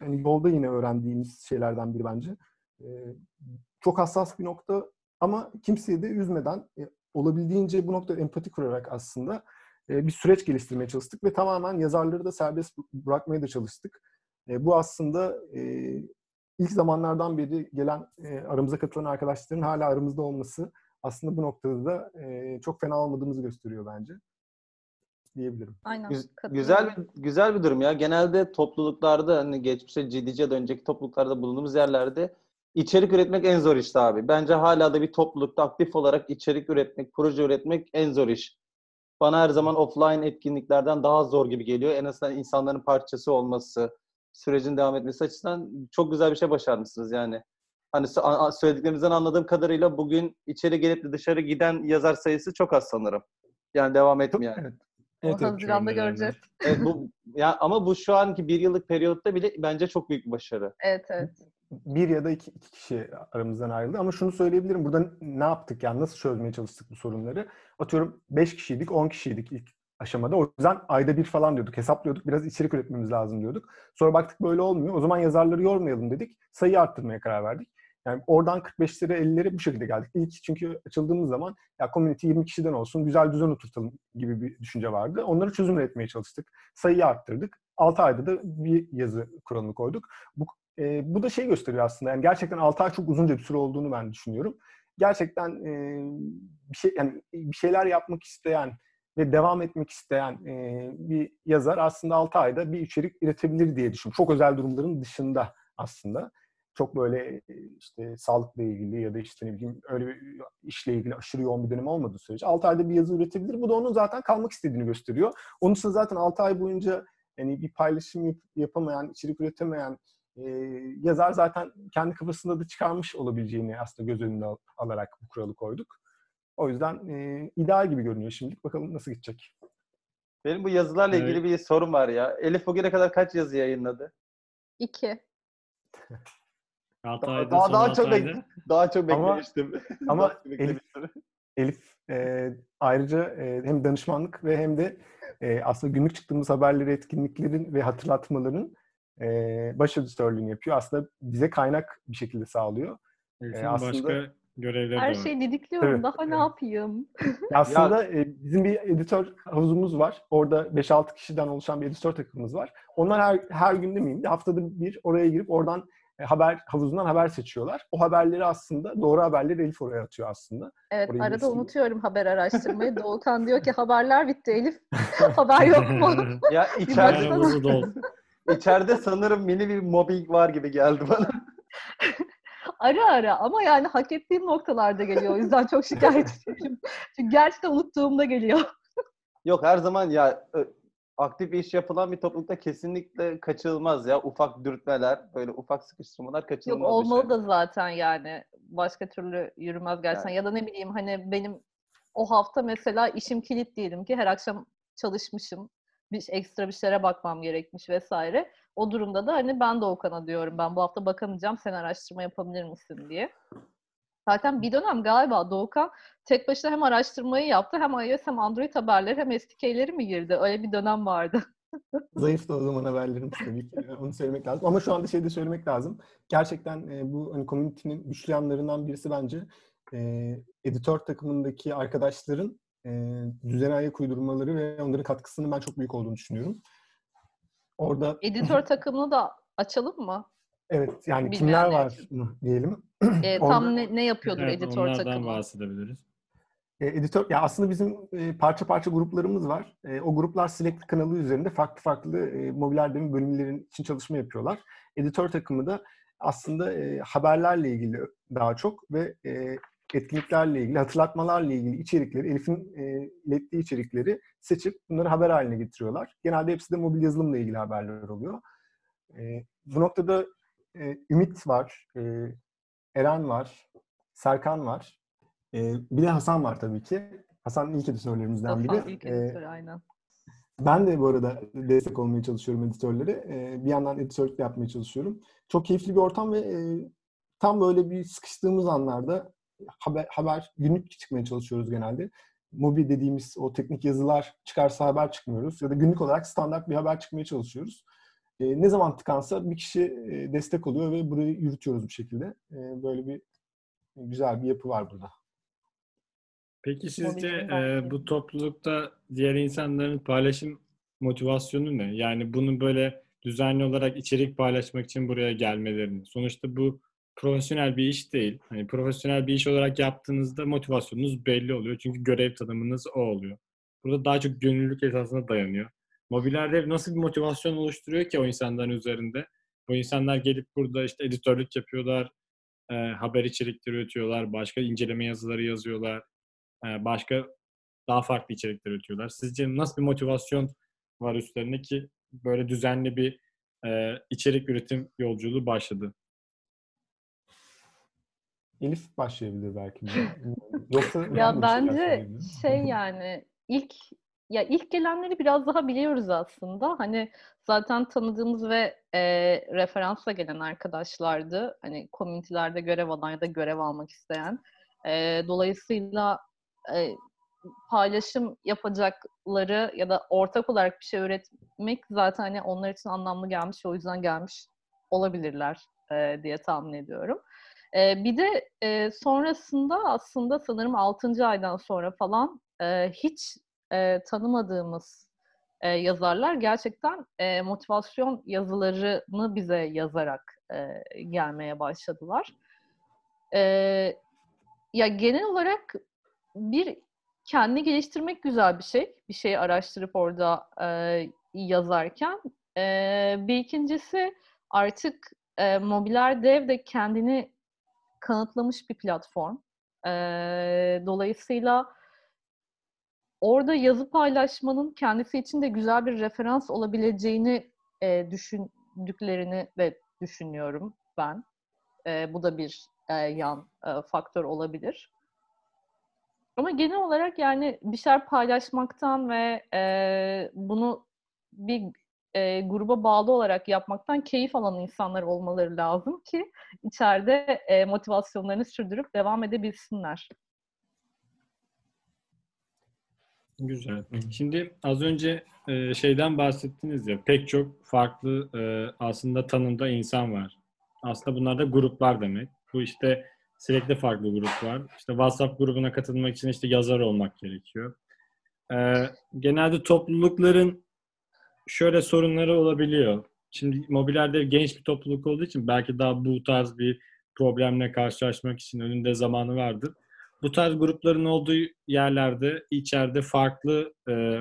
yani yolda yine öğrendiğimiz şeylerden biri bence. E, çok hassas bir nokta ama kimseyi de üzmeden e, olabildiğince bu noktada empati kurarak aslında e, bir süreç geliştirmeye çalıştık ve tamamen yazarları da serbest bırakmaya da çalıştık. E, bu aslında e, ilk zamanlardan beri gelen aramıza katılan arkadaşların hala aramızda olması aslında bu noktada da çok fena olmadığımızı gösteriyor bence. Diyebilirim. Aynen. Güz- güzel bir güzel bir durum ya. Genelde topluluklarda hani geçmişte CDC ya da önceki topluluklarda bulunduğumuz yerlerde içerik üretmek en zor işte abi. Bence hala da bir toplulukta aktif olarak içerik üretmek, proje üretmek en zor iş. Bana her zaman offline etkinliklerden daha zor gibi geliyor. En azından insanların parçası olması, sürecin devam etmesi açısından çok güzel bir şey başarmışsınız yani. Hani söylediklerimizden anladığım kadarıyla bugün içeri gelip de dışarı giden yazar sayısı çok az sanırım. Yani devam etmeyen. Evet. O Evet, evet. Haziran'da göreceğiz. Evet, bu ya ama bu şu anki bir yıllık periyotta bile bence çok büyük bir başarı. Evet evet. bir ya da iki, iki kişi aramızdan ayrıldı. Ama şunu söyleyebilirim. Burada ne yaptık yani nasıl çözmeye çalıştık bu sorunları? Atıyorum 5 kişiydik, 10 kişiydik ilk aşamada. O yüzden ayda bir falan diyorduk. Hesaplıyorduk. Biraz içerik üretmemiz lazım diyorduk. Sonra baktık böyle olmuyor. O zaman yazarları yormayalım dedik. Sayıyı arttırmaya karar verdik. Yani oradan 45'lere 50'lere bu şekilde geldik. İlk çünkü açıldığımız zaman ya community 20 kişiden olsun güzel düzen oturtalım gibi bir düşünce vardı. Onları çözüm üretmeye çalıştık. Sayıyı arttırdık. 6 ayda da bir yazı kuralını koyduk. Bu e, bu da şey gösteriyor aslında. Yani gerçekten 6 ay çok uzunca bir süre olduğunu ben düşünüyorum. Gerçekten e, bir şey yani bir şeyler yapmak isteyen ve devam etmek isteyen e, bir yazar aslında 6 ayda bir içerik üretebilir diye düşünüyorum. Çok özel durumların dışında aslında. Çok böyle işte sağlıkla ilgili ya da işte ne bileyim öyle bir işle ilgili aşırı yoğun bir dönem olmadığı sürece 6 ayda bir yazı üretebilir. Bu da onun zaten kalmak istediğini gösteriyor. Onun için zaten 6 ay boyunca yani bir paylaşım yap- yapamayan, içerik üretemeyen e, yazar zaten kendi kafasında da çıkarmış olabileceğini aslında göz önüne al- alarak bu kuralı koyduk. O yüzden e, ideal gibi görünüyor şimdilik. Bakalım nasıl gidecek. Benim bu yazılarla ilgili Evet. bir sorum var ya. Elif bugüne kadar kaç yazı yayınladı? İki. 6 Daha, daha, daha çok ayda. bek- daha çok Ama- beklemiştim. ama çok Elif-. Elif e, ayrıca e, hem danışmanlık ve hem de e, aslında günlük çıktığımız haberleri, etkinliklerin ve hatırlatmaların e, baş editörlüğünü yapıyor. Aslında bize kaynak bir şekilde sağlıyor. Elif'in aslında- başka görevleri Her şeyi didikliyorum. Evet, Daha ne yapayım? Ya Aslında e, bizim bir editör havuzumuz var. Orada 5-6 kişiden oluşan bir editör takımımız var. Onlar her, her gün demeyeyim de haftada bir oraya girip oradan e, haber havuzundan haber seçiyorlar. O haberleri aslında doğru haberleri Elif oraya atıyor aslında. Evet Orayı arada bilsin. unutuyorum haber araştırmayı. Doğukan diyor ki haberler bitti Elif. Haber yok mu? Ya içeride, içeride sanırım mini bir mobbing var gibi geldi bana. Ara ara ama yani hak ettiğim noktalarda geliyor. O yüzden çok şikayetçiyim. Çünkü gerçekten unuttuğumda geliyor. Yok her zaman ya aktif iş yapılan bir toplulukta kesinlikle kaçınılmaz ya. Ufak dürtmeler, böyle ufak sıkıştırmalar Yok kaçınılmaz bir olmalı şey. da zaten yani. Başka türlü yürümez gerçekten. Ya da ne bileyim hani benim o hafta mesela işim kilit diyelim ki her akşam çalışmışım. Bir ekstra bir şeylere bakmam gerekmiş vesaire. O durumda da hani ben de Okan'a diyorum ben bu hafta bakamayacağım sen araştırma yapabilir misin diye. Zaten bir dönem galiba Doğukan tek başına hem araştırmayı yaptı hem iOS hem Android haberleri hem SDK'leri mi girdi? Öyle bir dönem vardı. Zayıf da o zaman haberlerimiz tabii ki. Onu söylemek lazım. Ama şu anda şey de söylemek lazım. Gerçekten e, bu hani community'nin güçlü yanlarından birisi bence e, editör takımındaki arkadaşların e, düzene ayak uydurmaları ve onların katkısının ben çok büyük olduğunu düşünüyorum. Orada Editör takımını da açalım mı? Evet yani Bilmeyenler kimler var mı diyelim. Orada- tam ne, ne yapıyordur Evet, editör onlardan takımı? bahsedebiliriz. E, editör, ya aslında bizim e, parça parça gruplarımız var. E, o gruplar Slack kanalı üzerinde farklı farklı e, mobil erdemi bölümlerin için çalışma yapıyorlar. Editör takımı da aslında e, haberlerle ilgili daha çok ve e, etkinliklerle ilgili, hatırlatmalarla ilgili içerikleri, Elif'in e, ilettiği içerikleri seçip bunları haber haline getiriyorlar. Genelde hepsi de mobil yazılımla ilgili haberler oluyor. E, bu noktada e, Ümit var, e, Eren var, Serkan var. Ee, bir de Hasan var tabii ki. Hasan ilk editörlerimizden biri. Hasan ilk Ee, editörü aynen. ben de bu arada destek olmaya çalışıyorum editörlere. Ee, bir yandan editörlük yapmaya çalışıyorum. Çok keyifli bir ortam ve e, tam böyle bir sıkıştığımız anlarda haber, haber günlük çıkmaya çalışıyoruz genelde. Mobil dediğimiz o teknik yazılar çıkarsa haber çıkmıyoruz. Ya da günlük olarak standart bir haber çıkmaya çalışıyoruz. Ee, ne zaman tıkansa bir kişi e, destek oluyor ve burayı yürütüyoruz bir şekilde. Ee, böyle bir güzel bir yapı var burada. Peki sizce e, bu toplulukta diğer insanların paylaşım motivasyonu ne? Yani bunu böyle düzenli olarak içerik paylaşmak için buraya gelmelerini. Sonuçta bu profesyonel bir iş değil. Hani profesyonel bir iş olarak yaptığınızda motivasyonunuz belli oluyor. Çünkü görev tanımınız o oluyor. burada daha çok gönüllülük esasına dayanıyor. Mobilerde nasıl bir motivasyon oluşturuyor ki o insanların üzerinde? O insanlar gelip burada işte editörlük yapıyorlar, e, haber içerikleri üretiyorlar, başka inceleme yazıları yazıyorlar, e, başka daha farklı içerikler üretiyorlar. Sizce nasıl bir motivasyon var üstlerinde ki böyle düzenli bir e, içerik üretim yolculuğu başladı? Elif başlayabilir belki. Yoksa ya bence şey yani ilk ya ilk gelenleri biraz daha biliyoruz aslında. Hani zaten tanıdığımız ve e, referansla gelen arkadaşlardı. Hani komünitelerde görev alan ya da görev almak isteyen. E, dolayısıyla e, paylaşım yapacakları ya da ortak olarak bir şey üretmek zaten hani onlar için anlamlı gelmiş o yüzden gelmiş olabilirler e, diye tahmin ediyorum. E, bir de e, sonrasında aslında sanırım 6. aydan sonra falan e, hiç e, tanımadığımız e, yazarlar gerçekten e, motivasyon yazılarını bize yazarak e, gelmeye başladılar. E, ya genel olarak bir kendini geliştirmek güzel bir şey. Bir şeyi araştırıp orada e, yazarken. E, bir ikincisi artık e, mobiler dev de kendini kanıtlamış bir platform. E, dolayısıyla orada yazı paylaşmanın kendisi için de güzel bir referans olabileceğini e, düşündüklerini de düşünüyorum ben. E, bu da bir e, yan e, faktör olabilir. Ama genel olarak yani bir şeyler paylaşmaktan ve e, bunu bir e, gruba bağlı olarak yapmaktan keyif alan insanlar olmaları lazım ki içeride e, motivasyonlarını sürdürüp devam edebilsinler. Güzel. Şimdi az önce e, şeyden bahsettiniz ya pek çok farklı e, aslında tanımda insan var. Aslında bunlar da gruplar demek. Bu işte sürekli farklı grup var. İşte WhatsApp grubuna katılmak için işte yazar olmak gerekiyor. E, genelde toplulukların şöyle sorunları olabiliyor. Şimdi mobilerde genç bir topluluk olduğu için belki daha bu tarz bir problemle karşılaşmak için önünde zamanı vardır bu tarz grupların olduğu yerlerde içeride farklı e,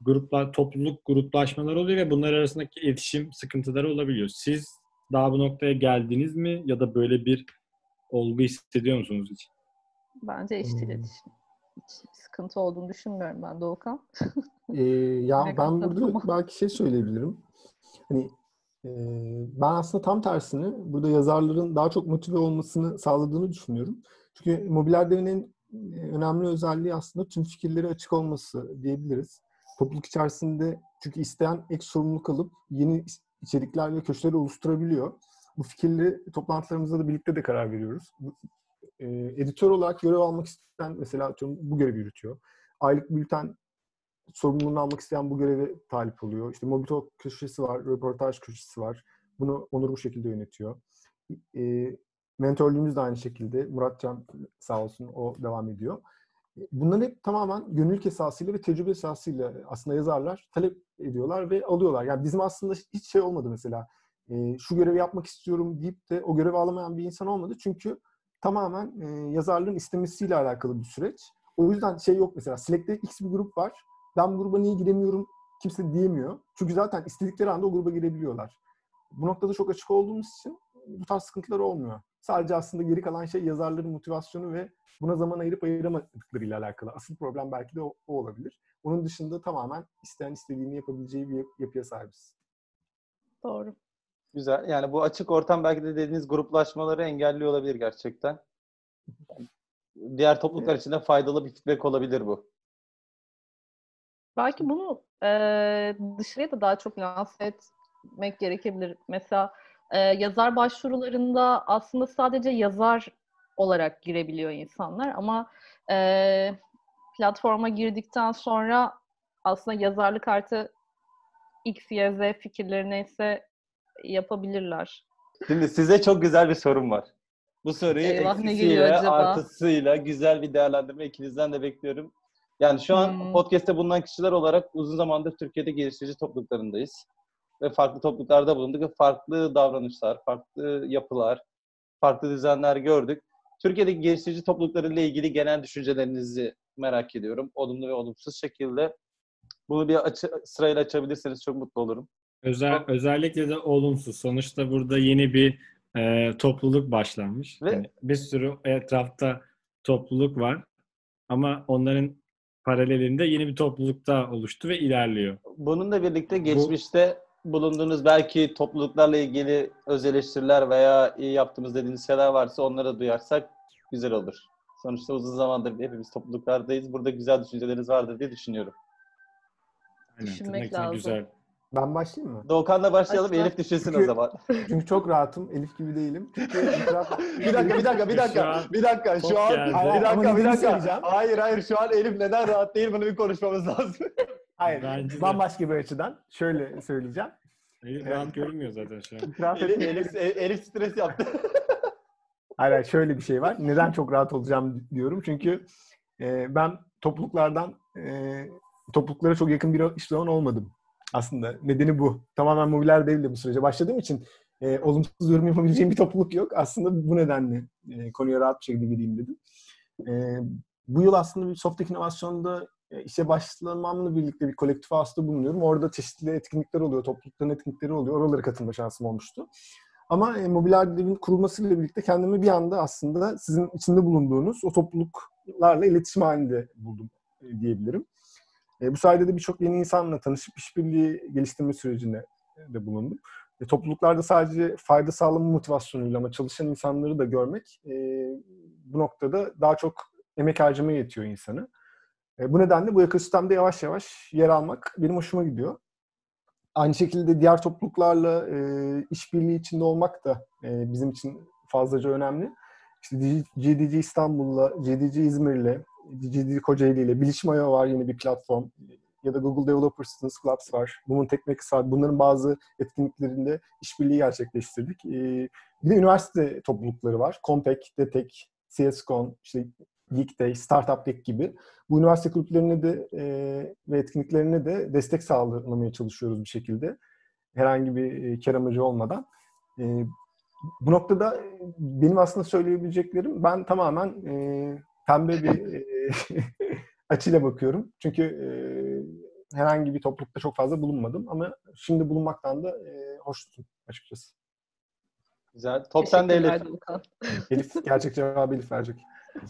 gruplar, topluluk gruplaşmaları oluyor ve bunlar arasındaki iletişim sıkıntıları olabiliyor. Siz daha bu noktaya geldiniz mi ya da böyle bir olgu hissediyor musunuz hiç? Bence eşit hmm. iletişim. Hiç sıkıntı olduğunu düşünmüyorum ben Doğukan. ee, ya ben burada belki şey söyleyebilirim. Hani e, ben aslında tam tersini burada yazarların daha çok motive olmasını sağladığını düşünüyorum. Çünkü mobiler devin en önemli özelliği aslında tüm fikirleri açık olması diyebiliriz. Topluluk içerisinde çünkü isteyen ek sorumluluk alıp yeni içerikler ve köşeleri oluşturabiliyor. Bu fikirleri toplantılarımızda da birlikte de karar veriyoruz. E, editör olarak görev almak isteyen mesela bu görevi yürütüyor. Aylık bülten sorumluluğunu almak isteyen bu göreve talip oluyor. İşte Mobito köşesi var, röportaj köşesi var. Bunu Onur bu şekilde yönetiyor. E, Mentörlüğümüz de aynı şekilde. Muratcan sağ olsun o devam ediyor. Bunların hep tamamen gönüllülük esasıyla ve tecrübe esasıyla aslında yazarlar talep ediyorlar ve alıyorlar. Yani bizim aslında hiç şey olmadı mesela. E, şu görevi yapmak istiyorum deyip de o görevi alamayan bir insan olmadı. Çünkü tamamen e, yazarlığın istemesiyle alakalı bir süreç. O yüzden şey yok mesela. Slack'te X bir grup var. Ben bu gruba niye giremiyorum kimse diyemiyor. Çünkü zaten istedikleri anda o gruba girebiliyorlar. Bu noktada çok açık olduğumuz için bu tarz sıkıntılar olmuyor. Sadece aslında geri kalan şey yazarların motivasyonu ve buna zaman ayırıp ayıramadıklarıyla alakalı. Asıl problem belki de o, o olabilir. Onun dışında tamamen isteyen istediğini yapabileceği bir yapıya sahibiz. Doğru. Güzel. Yani bu açık ortam belki de dediğiniz gruplaşmaları engelliyor olabilir gerçekten. Diğer topluluklar için de faydalı bir feedback olabilir bu. Belki bunu e, dışarıya da daha çok lanse etmek gerekebilir. Mesela e, yazar başvurularında aslında sadece yazar olarak girebiliyor insanlar ama e, platforma girdikten sonra aslında yazarlık artı X, Y, Z fikirleri neyse yapabilirler. Şimdi size çok güzel bir sorum var. Bu soruyu Eyvah, eksisiyle, artısıyla güzel bir değerlendirme ikinizden de bekliyorum. Yani şu an hmm. podcast'te bulunan kişiler olarak uzun zamandır Türkiye'de geliştirici topluluklarındayız ve farklı topluluklarda bulunduk ve farklı davranışlar, farklı yapılar, farklı düzenler gördük. Türkiye'deki geliştirici topluluklarıyla ilgili genel düşüncelerinizi merak ediyorum. Olumlu ve olumsuz şekilde. Bunu bir açı, sırayla açabilirseniz çok mutlu olurum. Özel, özellikle de olumsuz. Sonuçta burada yeni bir e, topluluk başlanmış. Ve- Yani bir sürü etrafta topluluk var. Ama onların paralelinde yeni bir topluluk daha oluştu ve ilerliyor. Bununla birlikte geçmişte bulunduğunuz belki topluluklarla ilgili öz eleştiriler veya iyi yaptığımız dediğiniz şeyler varsa onları da duyarsak güzel olur. Sonuçta uzun zamandır hepimiz topluluklardayız. Burada güzel düşünceleriniz vardır diye düşünüyorum. Aynen, Düşünmek lazım. Güzel. Ben başlayayım mı? Doğukan'la başlayalım. Başla. Elif düşünsün o Çünkü- zaman. Çünkü çok rahatım. Elif gibi değilim. Çünkü bir dakika, bir dakika, bir Şu dakika. an Bir dakika. top Şu an bir dakika, bir dakika. Hayır, hayır. Şu an Elif neden rahat değil? Bunu bir konuşmamız lazım. Hayır, Bence de. bambaşka bir açıdan. Şöyle söyleyeceğim. Elif rahat görünmüyor zaten şu an. İtiraf Elif, Elif, Elif stres yaptı. Hayır, hayır, şöyle bir şey var. Neden çok rahat olacağım diyorum. Çünkü e, ben topluluklardan e, topluluklara çok yakın bir iş zaman olmadım. Aslında nedeni bu. Tamamen mobiler değil de bu sürece başladığım için e, olumsuz yorum yapabileceğim bir topluluk yok. Aslında bu nedenle e, konuya rahat bir şekilde gireyim dedim. E, bu yıl aslında bir Softek inovasyonda işe başlamamla birlikte bir kolektif hasta bulunuyorum. Orada çeşitli etkinlikler oluyor, toplulukların etkinlikleri oluyor. Oralara katılma şansım olmuştu. Ama e, Mobiler Dev'in kurulmasıyla birlikte kendimi bir anda aslında sizin içinde bulunduğunuz o topluluklarla iletişim halinde buldum e, diyebilirim. E, bu sayede de birçok yeni insanla tanışıp işbirliği geliştirme sürecinde de bulundum. E, topluluklarda sadece fayda sağlama motivasyonuyla ama çalışan insanları da görmek e, bu noktada daha çok emek harcamaya yetiyor insanı. E, bu nedenle bu ekosistemde yavaş yavaş yer almak benim hoşuma gidiyor. Aynı şekilde diğer topluluklarla e, işbirliği içinde olmak da e, bizim için fazlaca önemli. İşte GDG İstanbul'la, GDG İzmir'le, GDG Kocaeli ile, var yeni bir platform. Ya da Google Developer Students Clubs var. Bunun Tekmekis var. Bunların bazı etkinliklerinde işbirliği gerçekleştirdik. E, bir de üniversite toplulukları var. Compec, Detek, CSCon, işte Geek Day, Startup Day gibi. Bu üniversite kulüplerine de e, ve etkinliklerine de destek sağlamaya çalışıyoruz bir şekilde. Herhangi bir e, kar amacı olmadan. E, bu noktada e, benim aslında söyleyebileceklerim ben tamamen e, pembe bir e, açıyla bakıyorum. Çünkü e, herhangi bir toplulukta çok fazla bulunmadım ama şimdi bulunmaktan da e, hoşnutum açıkçası. Güzel. Top sende Elif. Elif gerçek cevabı Elif verecek.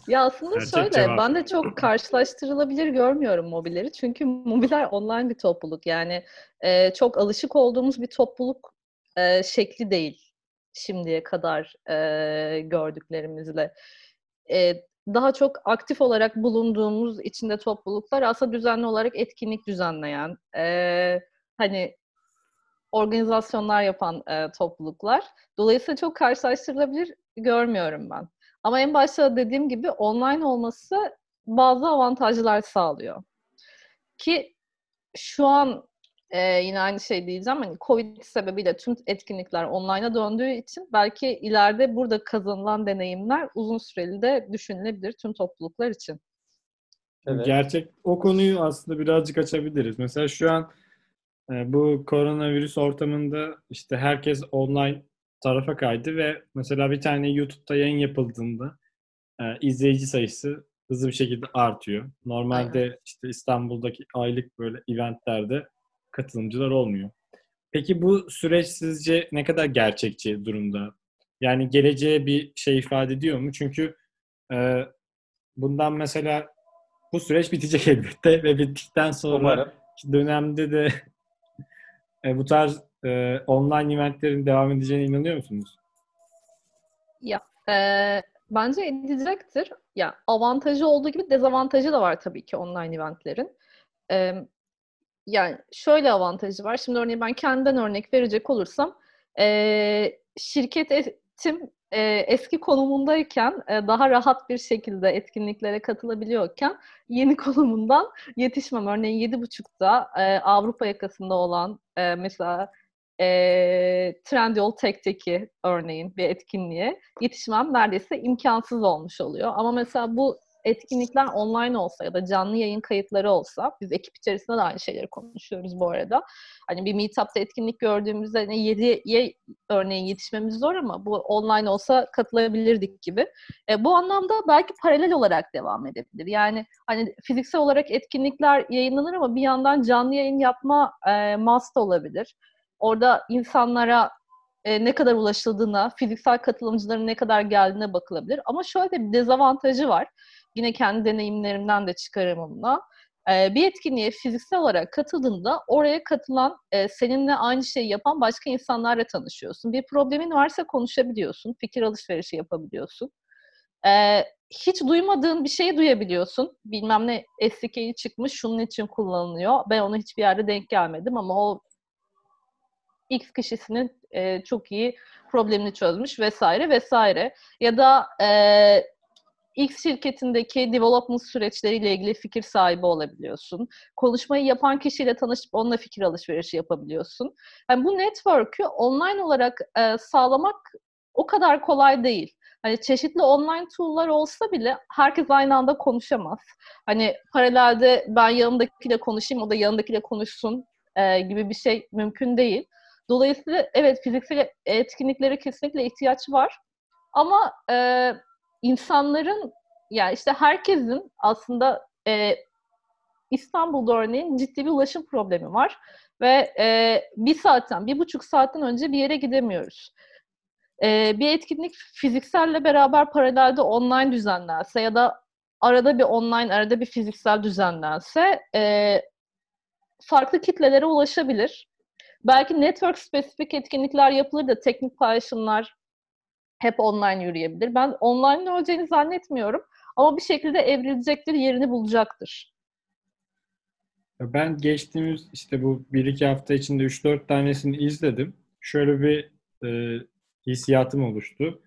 Ya aslında Gerçek şöyle, cevap. ben de çok karşılaştırılabilir görmüyorum mobilleri. Çünkü mobiller online bir topluluk. Yani e, çok alışık olduğumuz bir topluluk e, şekli değil şimdiye kadar e, gördüklerimizle. E, daha çok aktif olarak bulunduğumuz içinde topluluklar aslında düzenli olarak etkinlik düzenleyen, e, hani organizasyonlar yapan e, topluluklar. Dolayısıyla çok karşılaştırılabilir görmüyorum ben. Ama en başta dediğim gibi online olması bazı avantajlar sağlıyor. Ki şu an e, yine aynı şey diyeceğim. Hani Covid sebebiyle tüm etkinlikler online'a döndüğü için belki ileride burada kazanılan deneyimler uzun süreli de düşünülebilir tüm topluluklar için. Evet. Gerçek o konuyu aslında birazcık açabiliriz. Mesela şu an e, bu koronavirüs ortamında işte herkes online tarafa kaydı ve mesela bir tane YouTube'da yayın yapıldığında e, izleyici sayısı hızlı bir şekilde artıyor. Normalde işte İstanbul'daki aylık böyle eventlerde katılımcılar olmuyor. Peki bu süreç sizce ne kadar gerçekçi durumda? Yani geleceğe bir şey ifade ediyor mu? Çünkü e, bundan mesela bu süreç bitecek elbette ve bittikten sonra Umarım. dönemde de e, bu tarz e, online eventlerin devam edeceğine inanıyor musunuz? Ee, bence edilecektir. Ya avantajı olduğu gibi dezavantajı da var tabii ki online eventlerin. Ee, yani şöyle avantajı var. Şimdi örneğin ben kendimden örnek verecek olursam e, şirketim e, eski konumundayken e, daha rahat bir şekilde etkinliklere katılabiliyorken yeni konumundan yetişmem. Örneğin yedi buçukta e, Avrupa yakasında olan e, mesela e, Trendyol Tek'teki örneğin bir etkinliğe yetişmem neredeyse imkansız olmuş oluyor. Ama mesela bu etkinlikler online olsa ya da canlı yayın kayıtları olsa, biz ekip içerisinde de aynı şeyleri konuşuyoruz bu arada. Hani bir meetup'ta etkinlik gördüğümüzde hani 7'ye örneğin yetişmemiz zor ama bu online olsa katılabilirdik gibi. E, bu anlamda belki paralel olarak devam edebilir. Yani hani fiziksel olarak etkinlikler yayınlanır ama bir yandan canlı yayın yapma e, must olabilir. Orada insanlara e, ne kadar ulaşıldığına, fiziksel katılımcıların ne kadar geldiğine bakılabilir. Ama şöyle bir dezavantajı var. Yine kendi deneyimlerimden de çıkarımımla. E, bir etkinliğe fiziksel olarak katıldığında oraya katılan, e, seninle aynı şeyi yapan başka insanlarla tanışıyorsun. Bir problemin varsa konuşabiliyorsun, fikir alışverişi yapabiliyorsun. E, hiç duymadığın bir şeyi duyabiliyorsun. Bilmem ne SDK'yi çıkmış, şunun için kullanılıyor. Ben ona hiçbir yerde denk gelmedim ama o X kişisinin e, çok iyi problemini çözmüş vesaire vesaire. Ya da e, X şirketindeki development süreçleriyle ilgili fikir sahibi olabiliyorsun. Konuşmayı yapan kişiyle tanışıp onunla fikir alışverişi yapabiliyorsun. Yani bu network'ü online olarak e, sağlamak o kadar kolay değil. Hani çeşitli online tool'lar olsa bile herkes aynı anda konuşamaz. Hani paralelde ben yanımdakiyle konuşayım, o da yanındakiyle konuşsun e, gibi bir şey mümkün değil. Dolayısıyla evet fiziksel etkinliklere kesinlikle ihtiyaç var. Ama e, insanların yani işte herkesin aslında e, İstanbul'da örneğin ciddi bir ulaşım problemi var. Ve e, bir saatten, bir buçuk saatten önce bir yere gidemiyoruz. E, bir etkinlik fizikselle beraber paralelde online düzenlense ya da arada bir online, arada bir fiziksel düzenlense e, farklı kitlelere ulaşabilir. Belki network spesifik etkinlikler yapılır da teknik paylaşımlar hep online yürüyebilir. Ben online olacağını zannetmiyorum. Ama bir şekilde evrilecektir, yerini bulacaktır. Ben geçtiğimiz işte bu 1-2 hafta içinde 3-4 tanesini izledim. Şöyle bir e, hissiyatım oluştu.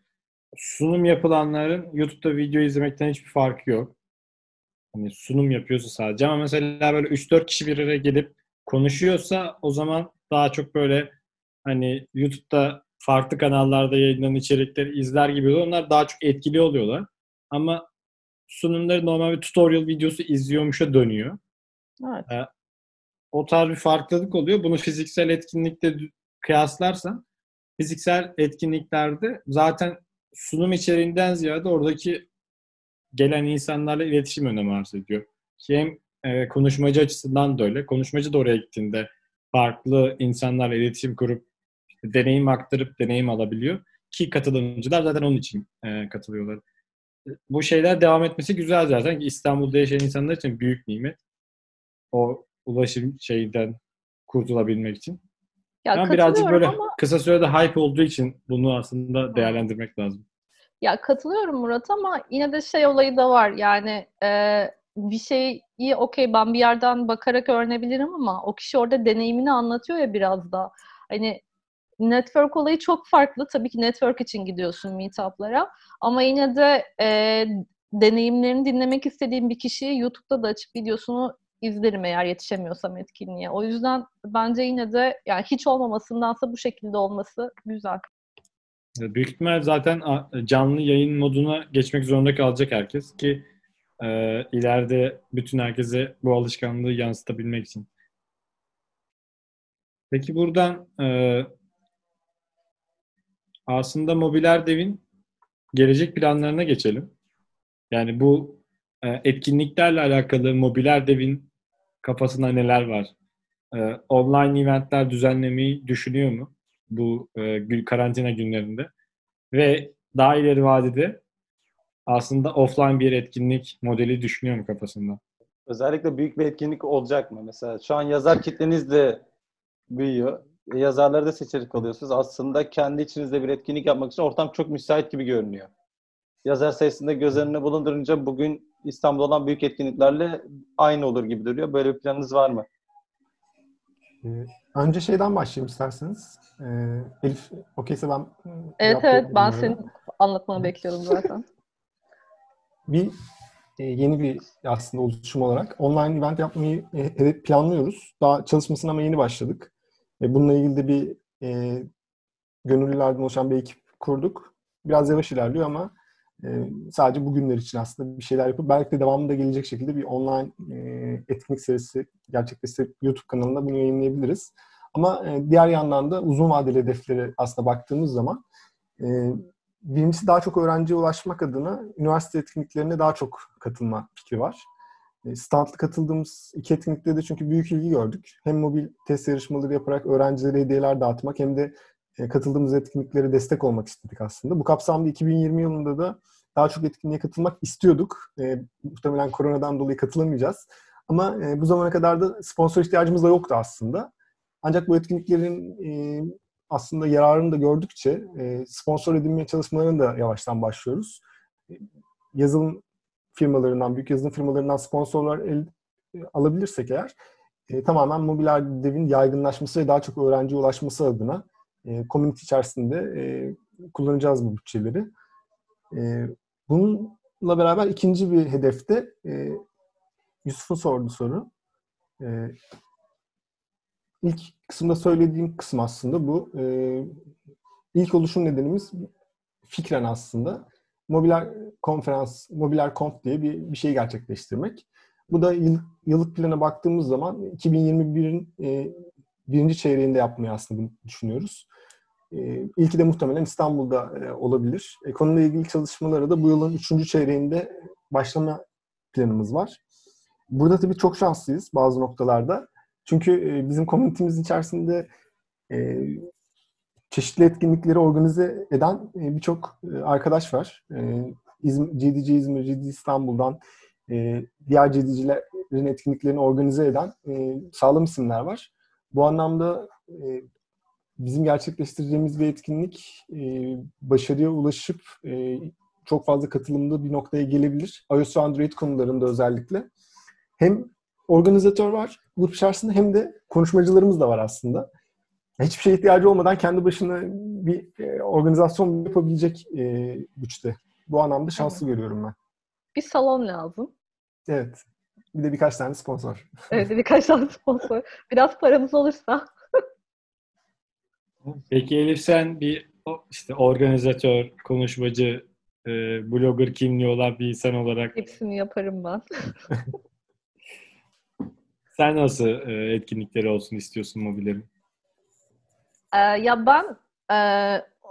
Sunum yapılanların YouTube'da video izlemekten hiçbir farkı yok. Hani sunum yapıyorsa sadece ama mesela böyle 3-4 kişi bir araya gelip konuşuyorsa o zaman daha çok böyle hani YouTube'da farklı kanallarda yayınlanan içerikleri izler gibi oluyor. Onlar daha çok etkili oluyorlar. Ama sunumları normal bir tutorial videosu izliyormuşa dönüyor. Evet. Ee, o tarz bir farklılık oluyor. Bunu fiziksel etkinlikte kıyaslarsan fiziksel etkinliklerde zaten sunum içeriğinden ziyade oradaki gelen insanlarla iletişim önem arz ediyor. hem e, konuşmacı açısından da öyle. Konuşmacı da oraya gittiğinde farklı insanlarla iletişim kurup işte deneyim aktarıp deneyim alabiliyor. Ki katılımcılar zaten onun için e, katılıyorlar. Bu şeyler devam etmesi güzel zaten. İstanbul'da yaşayan insanlar için büyük nimet. O ulaşım şeyden kurtulabilmek için. Ya ama birazcık böyle ama... kısa sürede hype olduğu için bunu aslında değerlendirmek lazım. Ya katılıyorum Murat ama yine de şey olayı da var. Yani e, bir şeyi okey ben bir yerden bakarak öğrenebilirim ama o kişi orada deneyimini anlatıyor ya biraz da. Hani network olayı çok farklı. Tabii ki network için gidiyorsun meetup'lara. Ama yine de e, deneyimlerini dinlemek istediğim bir kişiyi YouTube'da da açıp videosunu izlerim eğer yetişemiyorsam etkinliğe. O yüzden bence yine de yani hiç olmamasındansa bu şekilde olması güzel. Büyük ihtimal zaten canlı yayın moduna geçmek zorunda kalacak herkes ki e, ileride bütün herkese bu alışkanlığı yansıtabilmek için. Peki buradan e, aslında Mobiler Dev'in gelecek planlarına geçelim. Yani bu e, etkinliklerle alakalı Mobiler Dev'in kafasında neler var? E, online eventler düzenlemeyi düşünüyor mu bu e, karantina günlerinde? Ve daha ileri vadede aslında offline bir etkinlik modeli düşünüyor mu kafasında? Özellikle büyük bir etkinlik olacak mı? Mesela şu an yazar kitleniz de büyüyor. E, yazarları da seçerek alıyorsunuz. Aslında kendi içinizde bir etkinlik yapmak için ortam çok müsait gibi görünüyor. Yazar sayısında göz önüne bulundurunca bugün İstanbul'da olan büyük etkinliklerle aynı olur gibi duruyor. Böyle bir planınız var mı? Ee, önce şeyden başlayayım isterseniz. Ee, Elif, okeyse ben... Evet evet ben senin anlatmanı bekliyordum zaten. bir e, yeni bir aslında oluşum olarak online event yapmayı e, planlıyoruz. Daha çalışmasına ama yeni başladık. E, bununla ilgili de bir e, gönüllülerden oluşan bir ekip kurduk. Biraz yavaş ilerliyor ama e, sadece bugünler için aslında bir şeyler yapıp belki de devamında gelecek şekilde bir online e, etkinlik serisi gerçekleştirip YouTube kanalında bunu yayınlayabiliriz. Ama e, diğer yandan da uzun vadeli hedefleri aslında baktığımız zaman e, birincisi daha çok öğrenciye ulaşmak adına üniversite etkinliklerine daha çok katılma fikri var. E, standlı katıldığımız iki etkinlikte de çünkü büyük ilgi gördük. Hem mobil test yarışmaları yaparak öğrencilere hediyeler dağıtmak hem de e, katıldığımız etkinliklere destek olmak istedik aslında. Bu kapsamda 2020 yılında da daha çok etkinliğe katılmak istiyorduk. E, muhtemelen koronadan dolayı katılamayacağız. Ama e, bu zamana kadar da sponsor ihtiyacımız da yoktu aslında. Ancak bu etkinliklerin e, aslında yararını da gördükçe e, sponsor edinmeye çalışmalarını da yavaştan başlıyoruz. E, yazılım firmalarından, büyük yazılım firmalarından sponsorlar el, e, alabilirsek eğer tamamen mobil devin yaygınlaşması ve daha çok öğrenciye ulaşması adına e, community içerisinde kullanacağız bu bütçeleri. Bununla beraber ikinci bir hedefte Yusuf'un sorduğu soru. İlk kısımda söylediğim kısım aslında bu. E, ilk oluşum nedenimiz fikren aslında mobiler konferans, mobiler konf diye bir, bir şey gerçekleştirmek. Bu da yıl, yıllık plana baktığımız zaman 2021'in e, birinci çeyreğinde yapmayı aslında düşünüyoruz. E, ilki de muhtemelen İstanbul'da e, olabilir. E, konuyla ilgili çalışmalara da bu yılın üçüncü çeyreğinde başlama planımız var. Burada tabii çok şanslıyız bazı noktalarda. Çünkü e, bizim komünitemizin içerisinde e, çeşitli etkinlikleri organize eden e, birçok arkadaş var. E, İzmir, CDC İstanbul'dan diğer CDC'lerin etkinliklerini organize eden sağlam isimler var. Bu anlamda bizim gerçekleştireceğimiz bir etkinlik başarıya ulaşıp çok fazla katılımlı bir noktaya gelebilir. iOS ve Android konularında özellikle. Hem organizatör var grup içerisinde hem de konuşmacılarımız da var aslında. Hiçbir şeye ihtiyacı olmadan kendi başına bir e, organizasyon yapabilecek e, güçte. Bu anlamda şanslı evet. görüyorum ben. Bir salon lazım. Evet. Bir de birkaç tane sponsor. Evet birkaç tane sponsor. Biraz paramız olursa. Peki Elif sen bir işte organizatör, konuşmacı, e, blogger kimliği olan bir insan olarak hepsini yaparım ben. sen nasıl e, etkinlikleri olsun istiyorsun mobillerin? Ee, ya ben e,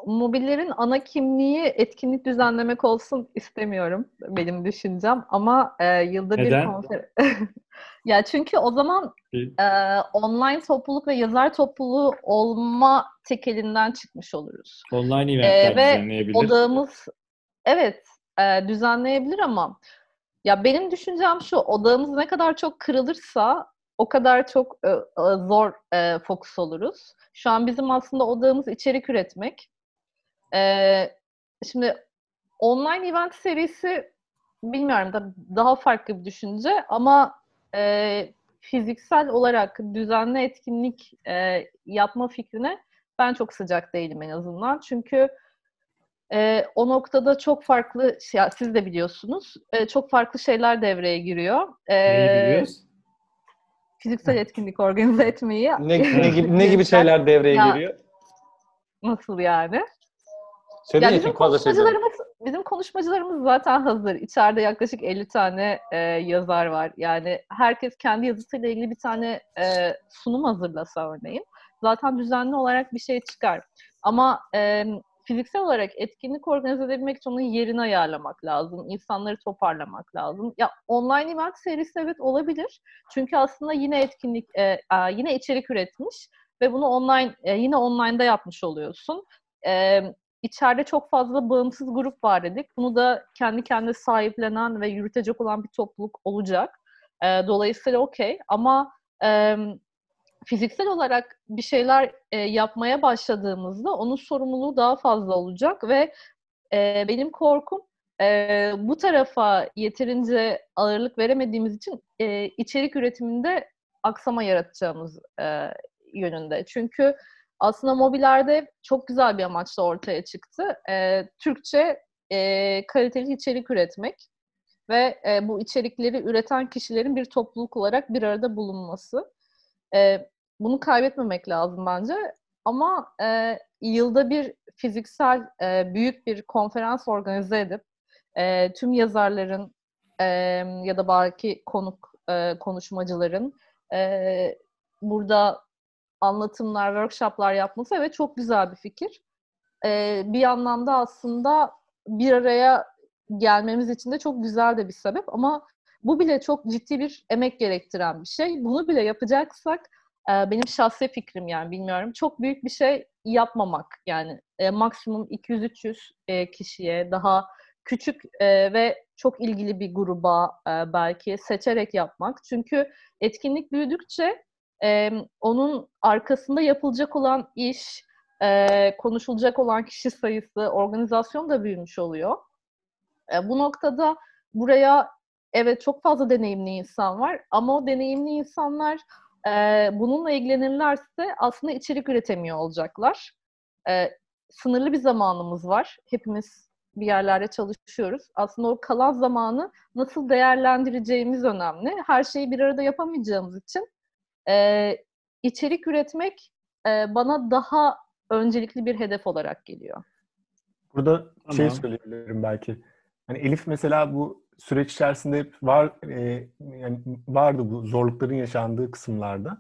mobillerin ana kimliği etkinlik düzenlemek olsun istemiyorum benim düşüncem ama e, yılda Neden? bir konser ya çünkü o zaman e, online topluluk ve yazar topluluğu olma tekelinden çıkmış oluruz. Online eventler e, ve düzenleyebilir. odağımız evet e, düzenleyebilir ama ya benim düşüncem şu odağımız ne kadar çok kırılırsa o kadar çok e, zor e, fokus oluruz. Şu an bizim aslında odağımız içerik üretmek. E, şimdi online event serisi bilmiyorum da daha farklı bir düşünce ama e, fiziksel olarak düzenli etkinlik e, yapma fikrine ben çok sıcak değilim en azından. Çünkü e, o noktada çok farklı, ya siz de biliyorsunuz, e, çok farklı şeyler devreye giriyor. E, Neyi biliyoruz? Fiziksel etkinlik organize etmeyi. Ne, ne, gibi, ne gibi şeyler devreye Ya, giriyor? Nasıl yani? Ya bizim şey konuşmacılarımız bizim konuşmacılarımız zaten hazır. İçeride yaklaşık 50 tane e, yazar var. Yani herkes kendi yazısıyla ilgili bir tane e, sunum hazırlasa örneğin zaten düzenli olarak bir şey çıkar. Ama e, fiziksel olarak etkinlik organize edebilmek için onun yerini ayarlamak lazım. insanları toparlamak lazım. Ya online event serisi evet olabilir. Çünkü aslında yine etkinlik, e, yine içerik üretmiş ve bunu online e, yine online'da yapmış oluyorsun. E, içeride çok fazla bağımsız grup var dedik. Bunu da kendi kendine sahiplenen ve yürütecek olan bir topluluk olacak. E, dolayısıyla okey ama e, fiziksel olarak bir şeyler e, yapmaya başladığımızda onun sorumluluğu daha fazla olacak ve e, benim korkum e, bu tarafa yeterince ağırlık veremediğimiz için e, içerik üretiminde aksama yaratacağımız e, yönünde. Çünkü aslında mobillerde çok güzel bir amaçla ortaya çıktı. E, Türkçe e, kaliteli içerik üretmek ve e, bu içerikleri üreten kişilerin bir topluluk olarak bir arada bulunması. E, bunu kaybetmemek lazım bence. Ama e, yılda bir fiziksel e, büyük bir konferans organize edip e, tüm yazarların e, ya da belki konuk e, konuşmacıların e, burada anlatımlar, workshoplar yapması evet çok güzel bir fikir. E, bir anlamda aslında bir araya gelmemiz için de çok güzel de bir sebep ama bu bile çok ciddi bir emek gerektiren bir şey. Bunu bile yapacaksak benim şahsi fikrim yani bilmiyorum. Çok büyük bir şey yapmamak yani e, maksimum 200-300 e, kişiye daha küçük e, ve çok ilgili bir gruba e, belki seçerek yapmak. Çünkü etkinlik büyüdükçe e, onun arkasında yapılacak olan iş, e, konuşulacak olan kişi sayısı, organizasyon da büyümüş oluyor. E, bu noktada buraya evet çok fazla deneyimli insan var ama o deneyimli insanlar e, bununla ilgilenirlerse aslında içerik üretemiyor olacaklar. E, sınırlı bir zamanımız var. Hepimiz bir yerlerde çalışıyoruz. Aslında o kalan zamanı nasıl değerlendireceğimiz önemli. Her şeyi bir arada yapamayacağımız için e, içerik üretmek e, bana daha öncelikli bir hedef olarak geliyor. Burada tamam. şey söyleyebilirim belki. Hani Elif mesela bu süreç içerisinde hep var e, yani vardı bu zorlukların yaşandığı kısımlarda.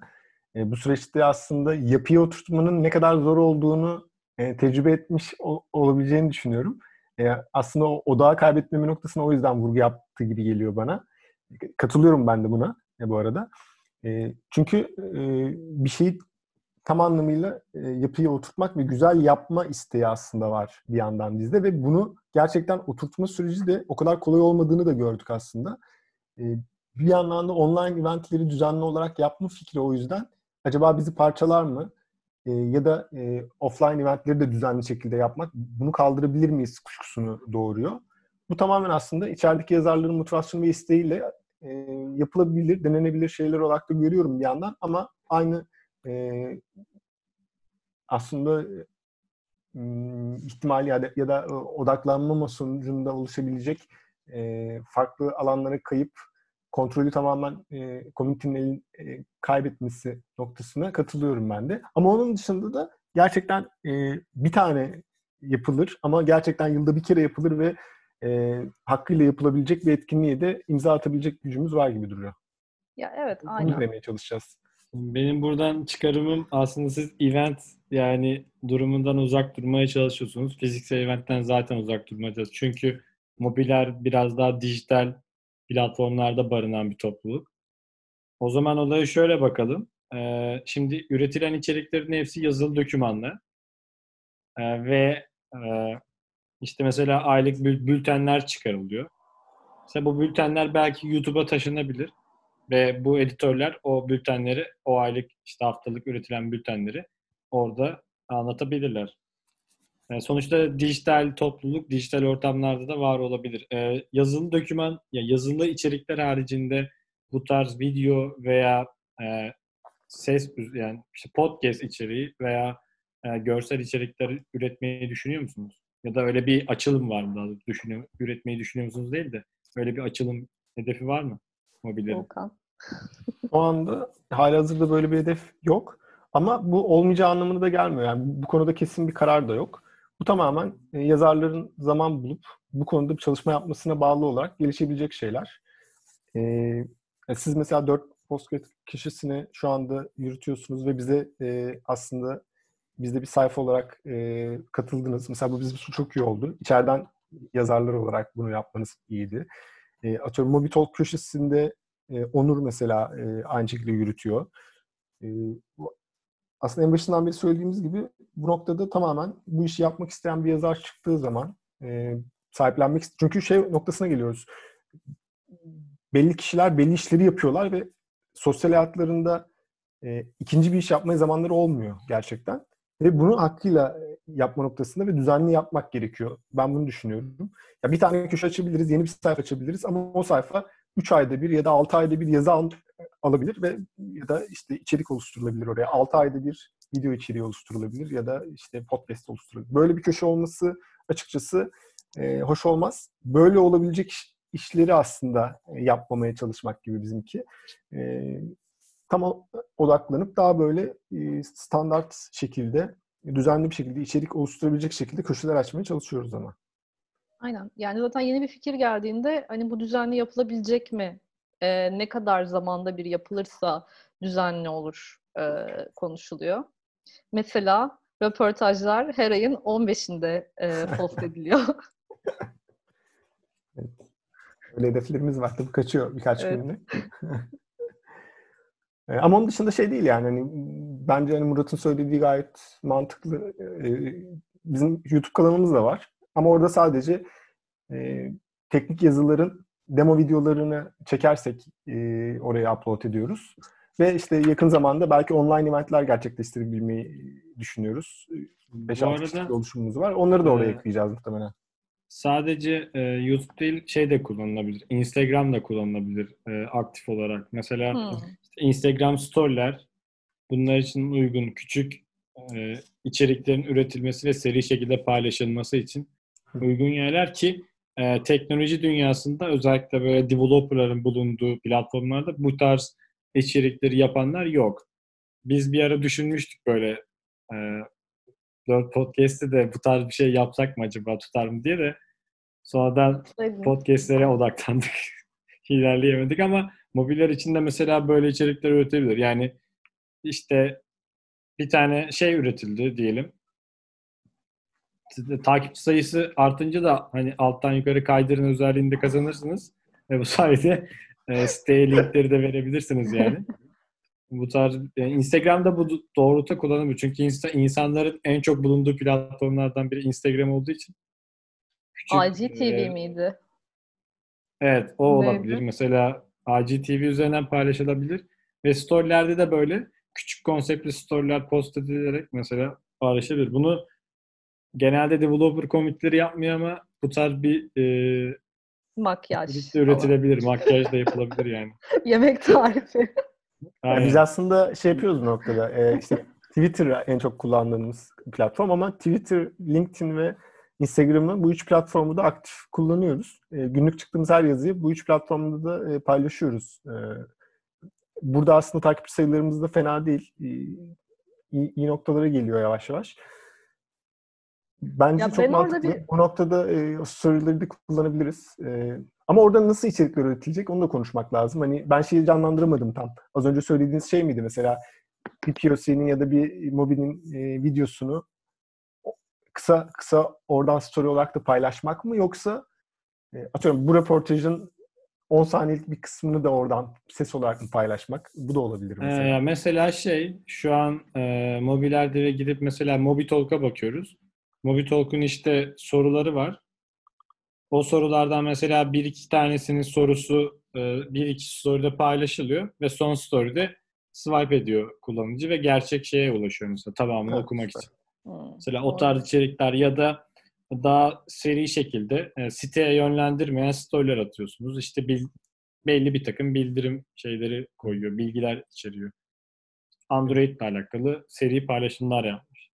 E, bu süreçte aslında yapıya oturtmanın ne kadar zor olduğunu e, tecrübe etmiş ol, olabileceğini düşünüyorum. E, aslında o odağı kaybetmeme noktasına o yüzden vurgu yaptığı gibi geliyor bana. Katılıyorum ben de buna e, bu arada. E, çünkü e, bir şeyi tam anlamıyla e, yapıyı oturtmak ve güzel yapma isteği aslında var bir yandan bizde ve bunu gerçekten oturtma süreci de o kadar kolay olmadığını da gördük aslında. E, bir yandan da online eventleri düzenli olarak yapma fikri o yüzden acaba bizi parçalar mı? E, ya da e, offline eventleri de düzenli şekilde yapmak bunu kaldırabilir miyiz kuşkusunu doğuruyor. Bu tamamen aslında içerideki yazarların motivasyonu ve isteğiyle e, yapılabilir, denenebilir şeyler olarak da görüyorum bir yandan ama aynı e, aslında ihtimali ya da, ya da odaklanmama sonucunda oluşabilecek e, farklı alanlara kayıp kontrolü tamamen e, komünitenin e, kaybetmesi noktasına katılıyorum ben de. Ama onun dışında da gerçekten e, bir tane yapılır ama gerçekten yılda bir kere yapılır ve e, hakkıyla yapılabilecek bir etkinliğe de imza atabilecek gücümüz var gibi duruyor. Ya evet, aynen. Bunu demeye çalışacağız. Benim buradan çıkarımım aslında siz event yani durumundan uzak durmaya çalışıyorsunuz. Fiziksel eventten zaten uzak durmaya çalışıyorsunuz. Çünkü mobiler biraz daha dijital platformlarda barınan bir topluluk. O zaman olaya şöyle bakalım. Ee, şimdi üretilen içeriklerin hepsi yazılı dokümanlı. Ee, ve e, işte mesela aylık bültenler çıkarılıyor. Mesela bu bültenler belki YouTube'a taşınabilir ve bu editörler o bültenleri, o aylık işte haftalık üretilen bültenleri orada anlatabilirler. Yani sonuçta dijital topluluk, dijital ortamlarda da var olabilir. Ee, yazılı doküman, ya yazılı içerikler haricinde bu tarz video veya e, ses yani işte podcast içeriği veya e, görsel içerikler üretmeyi düşünüyor musunuz? Ya da öyle bir açılım var mı daha düşünüyor, üretmeyi düşünüyor musunuz değil de öyle bir açılım hedefi var mı mobillerin? Volkan. Şu anda hali hazırda böyle bir hedef yok. Ama bu olmayacağı anlamına da gelmiyor. Yani bu konuda kesin bir karar da yok. Bu tamamen e, yazarların zaman bulup bu konuda bir çalışma yapmasına bağlı olarak gelişebilecek şeyler. Ee, siz mesela 4 Postgres kişisini şu anda yürütüyorsunuz ve bize e, aslında bizde bir sayfa olarak e, katıldınız. Mesela bu bizim için çok iyi oldu. İçeriden yazarlar olarak bunu yapmanız iyiydi. E, atıyorum Mobitalk köşesinde e, Onur mesela e, aynı şekilde yürütüyor. E, bu, aslında en başından beri söylediğimiz gibi bu noktada tamamen bu işi yapmak isteyen bir yazar çıktığı zaman e, sahiplenmek çünkü şey noktasına geliyoruz. Belli kişiler belli işleri yapıyorlar ve sosyal hayatlarında e, ikinci bir iş yapmaya zamanları olmuyor gerçekten. Ve bunu hakkıyla yapma noktasında ve düzenli yapmak gerekiyor. Ben bunu düşünüyorum. Ya bir tane köşe açabiliriz, yeni bir sayfa açabiliriz ama o sayfa 3 ayda bir ya da 6 ayda bir yazı al, alabilir ve ya da işte içerik oluşturulabilir oraya. 6 ayda bir video içeriği oluşturulabilir ya da işte podcast oluşturulabilir. Böyle bir köşe olması açıkçası e, hoş olmaz. Böyle olabilecek iş, işleri aslında yapmamaya çalışmak gibi bizimki. E, tam odaklanıp daha böyle e, standart şekilde, düzenli bir şekilde içerik oluşturabilecek şekilde köşeler açmaya çalışıyoruz ama. Aynen. Yani zaten yeni bir fikir geldiğinde hani bu düzenli yapılabilecek mi? Ee, ne kadar zamanda bir yapılırsa düzenli olur e, konuşuluyor. Mesela röportajlar her ayın 15'inde e, post ediliyor. Öyle hedeflerimiz var. Tabii kaçıyor birkaç Evet. günde. E, Ama onun dışında şey değil yani. Hani, bence hani Murat'ın söylediği gayet mantıklı. E, Bizim YouTube kanalımız da var. Ama orada sadece e, teknik yazıların demo videolarını çekersek e, oraya upload ediyoruz. Ve işte yakın zamanda belki online eventler gerçekleştirebilmeyi düşünüyoruz. 5-6 arada- kişilik oluşumumuz var. Onları da oraya Ee, ekleyeceğiz muhtemelen. Sadece e, YouTube değil şey de kullanılabilir. Instagram da kullanılabilir e, aktif olarak. Mesela Hmm. Instagram storyler bunlar için uygun küçük e, içeriklerin üretilmesi ve seri şekilde paylaşılması için uygun yerler ki e, teknoloji dünyasında özellikle böyle developerların bulunduğu platformlarda bu tarz içerikleri yapanlar yok. Biz bir ara düşünmüştük böyle e, Podcast'te de bu tarz bir şey yapsak mı acaba tutar mı diye de sonradan podcastlere odaklandık. İlerleyemedik ama mobiller için de mesela böyle içerikler üretebilir. Yani işte bir tane şey üretildi diyelim. Takipçi sayısı artınca da hani alttan yukarı kaydırın özelliğini de kazanırsınız. Ve bu sayede e, siteye linkleri de verebilirsiniz yani. Bu tarz yani Instagram'da bu doğrultuda kullanılıyor. Çünkü insta, insanların en çok bulunduğu platformlardan biri Instagram olduğu için. Küçük, IGTV e, miydi? Evet, o Neydi? olabilir. Mesela IGTV üzerinden paylaşılabilir. Ve storylerde de böyle küçük konseptli storyler post edilerek mesela paylaşılabilir. Bunu genelde developer commitleri yapmıyor ama bu tarz bir e, Makyaj. de üretilebilir. Makyaj da yapılabilir yani. falan. Yemek tarifi. Yani biz aslında şey yapıyoruz bu noktada. Ee, işte Twitter en çok kullandığımız platform ama Twitter, LinkedIn ve Instagram'ı bu üç platformu da aktif kullanıyoruz. Ee, günlük çıktığımız her yazıyı bu üç platformda da e, paylaşıyoruz. Ee, burada aslında takipçi sayılarımız da fena değil. Ee, iyi, iyi noktalara geliyor yavaş yavaş. Bence Ya çok mantıklı. bir- Bu noktada e, o storyleri de kullanabiliriz. E, ama orada nasıl içerikler üretilecek onu da konuşmak lazım. Hani ben şeyi canlandıramadım tam. Az önce söylediğiniz şey miydi mesela bir POC'nin ya da bir mobilin e, videosunu kısa kısa oradan story olarak da paylaşmak mı yoksa e, atıyorum bu röportajın 10 saniyelik bir kısmını da oradan ses olarak mı paylaşmak? Bu da olabilir Ee, mesela. mesela şey şu an e, mobillerde ve gidip mesela Mobitalk'a bakıyoruz. Mobitalk'un işte soruları var. O sorulardan mesela bir iki tanesinin sorusu e, bir iki story'de paylaşılıyor ve son story'de swipe ediyor kullanıcı ve gerçek şeye ulaşıyor mesela tamamını Evet, okumak süper. için. Hmm. Mesela o tarz içerikler ya da daha seri şekilde e, siteye yönlendirmeyen storyler atıyorsunuz. İşte bil- belli bir takım bildirim şeyleri koyuyor, bilgiler içeriyor. Android ile alakalı seri paylaşımlar yapmış.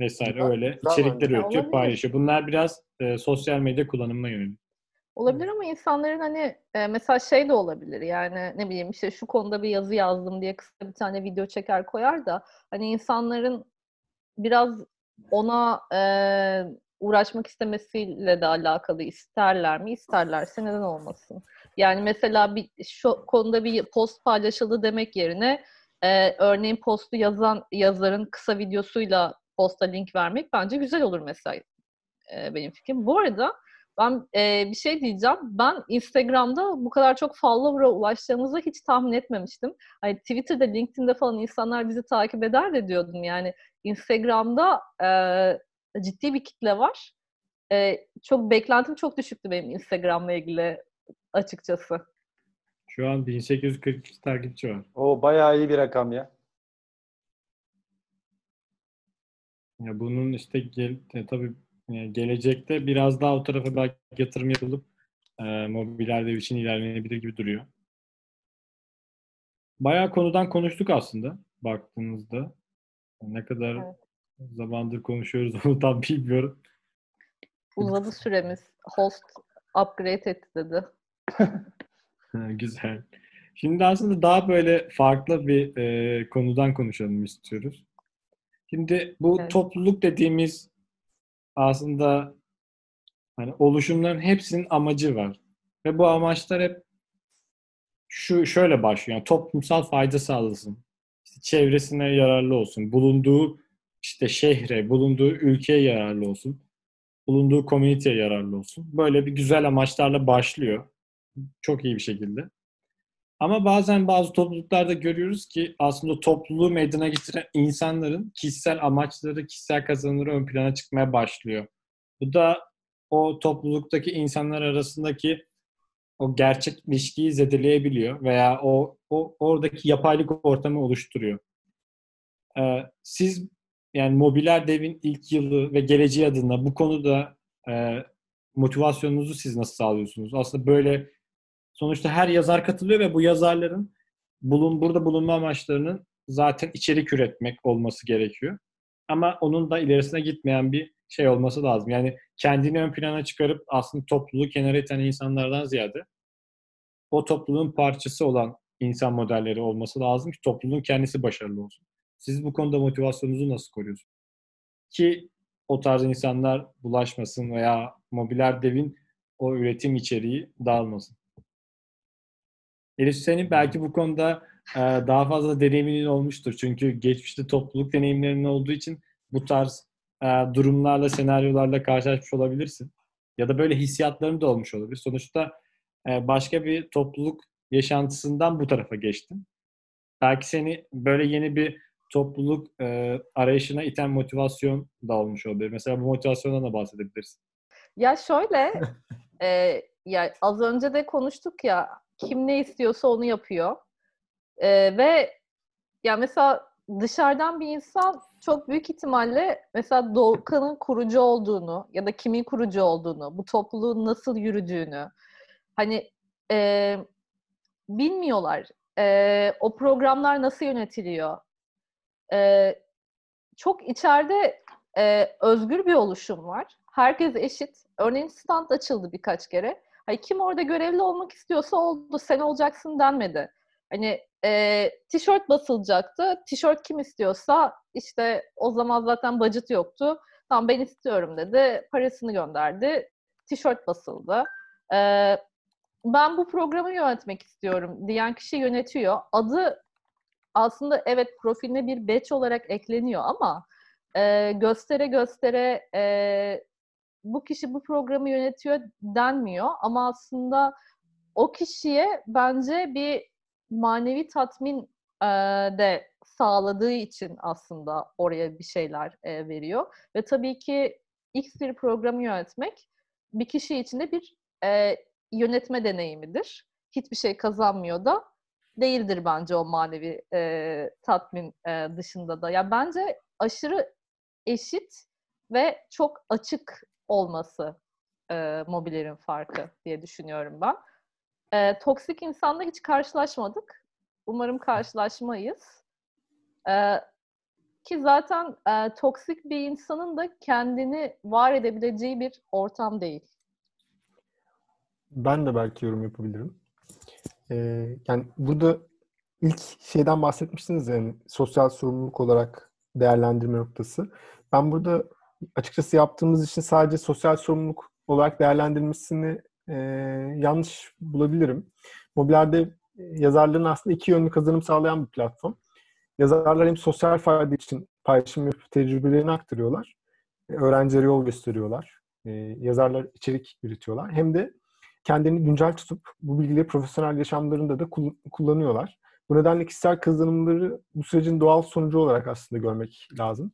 Vesaire Güzel, öyle güzel içerikler bence. Ya üretiyor, olabilir. paylaşıyor. Bunlar biraz e, sosyal medya kullanımına yönelik. Olabilir ama insanların hani e, mesela şey de olabilir yani ne bileyim işte şu konuda bir yazı yazdım diye kısa bir tane video çeker koyar da hani insanların biraz ona e, uğraşmak istemesiyle de alakalı isterler mi? İsterlerse neden olmasın? Yani mesela bir şu konuda bir post paylaşıldı demek yerine e, örneğin postu yazan yazarın kısa videosuyla posta link vermek bence güzel olur mesela e, benim fikrim. Bu arada ben e, bir şey diyeceğim. Ben Instagram'da bu kadar çok follower'a ulaşacağımızı hiç tahmin etmemiştim. Hani Twitter'da, LinkedIn'de falan insanlar bizi takip eder de diyordum. Yani Instagram'da e, ciddi bir kitle var. E, çok beklentim çok düşüktü benim Instagram'la ilgili açıkçası. Şu an 1842 takipçi var. O bayağı iyi bir rakam ya. Ya bunun işte gel, e, tabii gelecekte biraz daha o tarafa belki yatırım yapılıp e, mobiler dev için ilerlenebilir gibi duruyor. Bayağı konudan konuştuk aslında baktığınızda. Ne kadar Evet. zamandır konuşuyoruz onu tam bilmiyorum. Uzadı süremiz. Host upgrade etti dedi. Güzel. Şimdi aslında daha böyle farklı bir e, konudan konuşalım istiyoruz. Şimdi bu Evet. topluluk dediğimiz aslında Hani oluşumların hepsinin amacı var. Ve bu amaçlar hep şu şöyle başlıyor. Yani toplumsal fayda sağlasın. İşte çevresine yararlı olsun. Bulunduğu işte şehre, bulunduğu ülkeye yararlı olsun. Bulunduğu komüniteye yararlı olsun. Böyle bir güzel amaçlarla başlıyor. Çok iyi bir şekilde. Ama bazen bazı topluluklarda görüyoruz ki aslında topluluğu meydana getiren insanların kişisel amaçları, kişisel kazanımları ön plana çıkmaya başlıyor. Bu da o topluluktaki insanlar arasındaki o gerçek ilişkiyi zedeleyebiliyor veya o, o oradaki yapaylık ortamı oluşturuyor. Ee, siz yani mobiler devin ilk yılı ve geleceği adına bu konuda e, motivasyonunuzu siz nasıl sağlıyorsunuz? Aslında böyle sonuçta her yazar katılıyor ve bu yazarların bulun burada bulunma amaçlarının zaten içerik üretmek olması gerekiyor. Ama onun da ilerisine gitmeyen bir şey olması lazım. Yani kendini ön plana çıkarıp aslında topluluğu kenara iten insanlardan ziyade o topluluğun parçası olan insan modelleri olması lazım ki topluluğun kendisi başarılı olsun. Siz bu konuda motivasyonunuzu nasıl koruyorsunuz? Ki o tarz insanlar bulaşmasın veya mobiler devin o üretim içeriği dağılmasın. Elif senin belki bu konuda e, daha fazla deneyiminin olmuştur. Çünkü geçmişte topluluk deneyimlerinin olduğu için bu tarz e, durumlarla, senaryolarla karşılaşmış olabilirsin. Ya da böyle hissiyatların da olmuş olabilir. Sonuçta e, başka bir topluluk yaşantısından bu tarafa geçtin. Belki seni böyle yeni bir topluluk arayışına iten motivasyon da olmuş olabilir. Mesela bu motivasyondan da bahsedebilirsin. Ya şöyle, e, ya az önce de konuştuk ya, kim ne istiyorsa onu yapıyor. E, ve ya mesela dışarıdan bir insan çok büyük ihtimalle mesela Doğukan'ın kurucu olduğunu ya da kimin kurucu olduğunu, bu topluluğun nasıl yürüdüğünü hani e, bilmiyorlar. E, o programlar nasıl yönetiliyor? E, çok içeride e, özgür bir oluşum var. Herkes eşit. Örneğin stand açıldı birkaç kere. Hani kim orada görevli olmak istiyorsa oldu. Sen olacaksın denmedi. Hani e, tişört basılacaktı. Tişört kim istiyorsa işte o zaman zaten budget yoktu. Tamam ben istiyorum dedi. Parasını gönderdi. Tişört basıldı. E, ben bu programı yönetmek istiyorum diyen kişi yönetiyor. Adı aslında evet profiline bir batch olarak ekleniyor ama e, göstere göstere e, bu kişi bu programı yönetiyor denmiyor ama aslında o kişiye bence bir manevi tatmin e, de sağladığı için aslında oraya bir şeyler e, veriyor ve tabii ki X bir programı yönetmek bir kişi için de bir e, yönetme deneyimidir. Hiçbir şey kazanmıyor da değildir bence o manevi e, tatmin e, dışında da. Ya bence aşırı eşit ve çok açık olması e, mobilerin farkı diye düşünüyorum ben. E, toksik insanla hiç karşılaşmadık. Umarım karşılaşmayız. E, ki zaten e, toksik bir insanın da kendini var edebileceği bir ortam değil. Ben de belki yorum yapabilirim. Ee, yani burada ilk şeyden bahsetmiştiniz yani sosyal sorumluluk olarak değerlendirme noktası. Ben burada açıkçası yaptığımız için sadece sosyal sorumluluk olarak değerlendirmesini e, yanlış bulabilirim. Mobilerde yazarların aslında iki yönlü kazanım sağlayan bir platform. Yazarlar hem sosyal fayda için paylaşım yapıp tecrübelerini aktarıyorlar. Öğrencilere yol gösteriyorlar. E, yazarlar içerik üretiyorlar. Hem de kendini güncel tutup bu bilgileri profesyonel yaşamlarında da kullanıyorlar. Bu nedenle kişisel kazanımları bu sürecin doğal sonucu olarak aslında görmek lazım.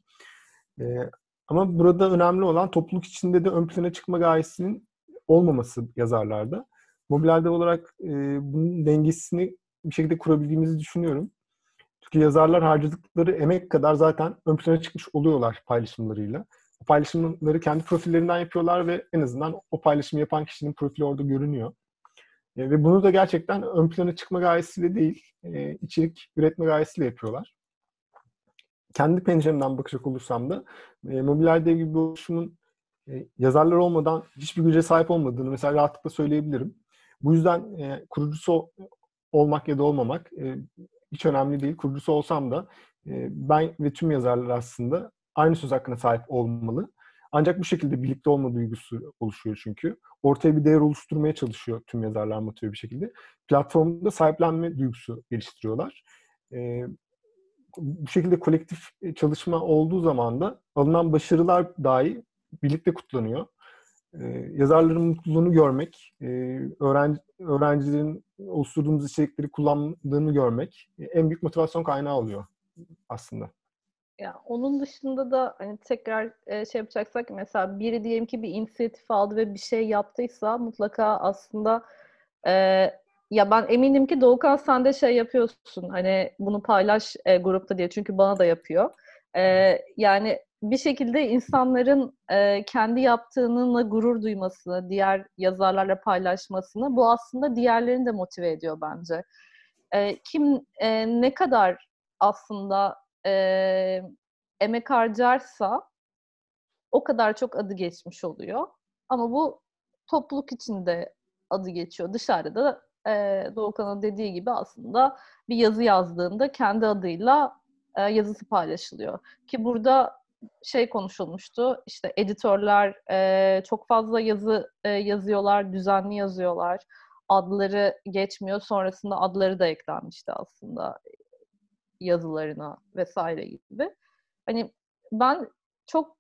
Ee, ama burada önemli olan topluluk içinde de ön plana çıkma gayesinin olmaması yazarlarda. Mobilerde olarak e, bunun dengesini bir şekilde kurabildiğimizi düşünüyorum. Çünkü yazarlar harcadıkları emek kadar zaten ön plana çıkmış oluyorlar paylaşımlarıyla. O paylaşımları kendi profillerinden yapıyorlar ve en azından o paylaşımı yapan kişinin profili orada görünüyor. E, ve bunu da gerçekten ön plana çıkma gayesiyle değil, e, içerik üretme gayesiyle yapıyorlar. Kendi penceremden bakacak olursam da e, Mobiler Dev gibi bir oluşumun e, yazarlar olmadan hiçbir güce sahip olmadığını mesela rahatlıkla söyleyebilirim. Bu yüzden e, kurucusu olmak ya da olmamak e, hiç önemli değil. Kurucusu olsam da e, ben ve tüm yazarlar aslında aynı söz hakkına sahip olmalı. Ancak bu şekilde birlikte olma duygusu oluşuyor çünkü. Ortaya bir değer oluşturmaya çalışıyor tüm yazarlar motive bir şekilde. Platformda sahiplenme duygusu geliştiriyorlar. Ee, bu şekilde kolektif çalışma olduğu zaman da alınan başarılar dahi birlikte kutlanıyor. Ee, yazarların mutluluğunu görmek, e, öğrenci, öğrencilerin oluşturduğumuz içerikleri kullandığını görmek e, en büyük motivasyon kaynağı oluyor aslında. Ya onun dışında da hani tekrar e, şey yapacaksak mesela biri diyelim ki bir inisiyatif aldı ve bir şey yaptıysa mutlaka aslında e, ya ben eminim ki Doğukan sen de şey yapıyorsun hani bunu paylaş e, grupta diye çünkü bana da yapıyor. E, yani bir şekilde insanların e, kendi yaptığınınla gurur duymasını, diğer yazarlarla paylaşmasını bu aslında diğerlerini de motive ediyor bence. E, kim e, ne kadar aslında e, emek harcarsa o kadar çok adı geçmiş oluyor. Ama bu topluluk içinde adı geçiyor. Dışarıda e, Doğukan'ın dediği gibi aslında bir yazı yazdığında kendi adıyla e, yazısı paylaşılıyor. Ki burada şey konuşulmuştu. İşte editörler e, çok fazla yazı e, yazıyorlar, düzenli yazıyorlar. Adları geçmiyor. Sonrasında adları da eklenmişti aslında yazılarına vesaire gibi. Hani ben çok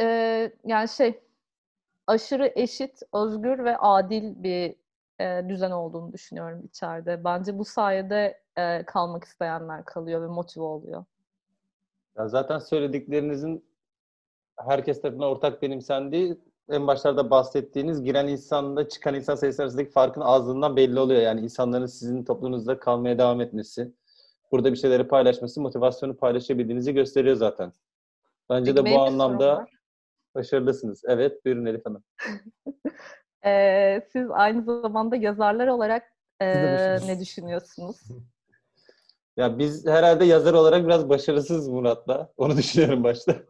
e, yani şey aşırı eşit, özgür ve adil bir e, düzen olduğunu düşünüyorum içeride. Bence bu sayede e, kalmak isteyenler kalıyor ve motive oluyor. Ya zaten söylediklerinizin herkes tarafından ortak benimsendiği en başlarda bahsettiğiniz giren insanla çıkan insan sayısı arasındaki farkın azlığından belli oluyor. Yani insanların sizin toplumunuzda kalmaya devam etmesi, burada bir şeyleri paylaşması, motivasyonu paylaşabildiğinizi gösteriyor zaten. Bence Peki, de bu anlamda başarılısınız. Evet, buyurun Elif Hanım. ee, siz aynı zamanda yazarlar olarak e, ne düşünüyorsunuz? Ya biz herhalde yazar olarak biraz başarısız Murat'la. Onu düşünüyorum başta.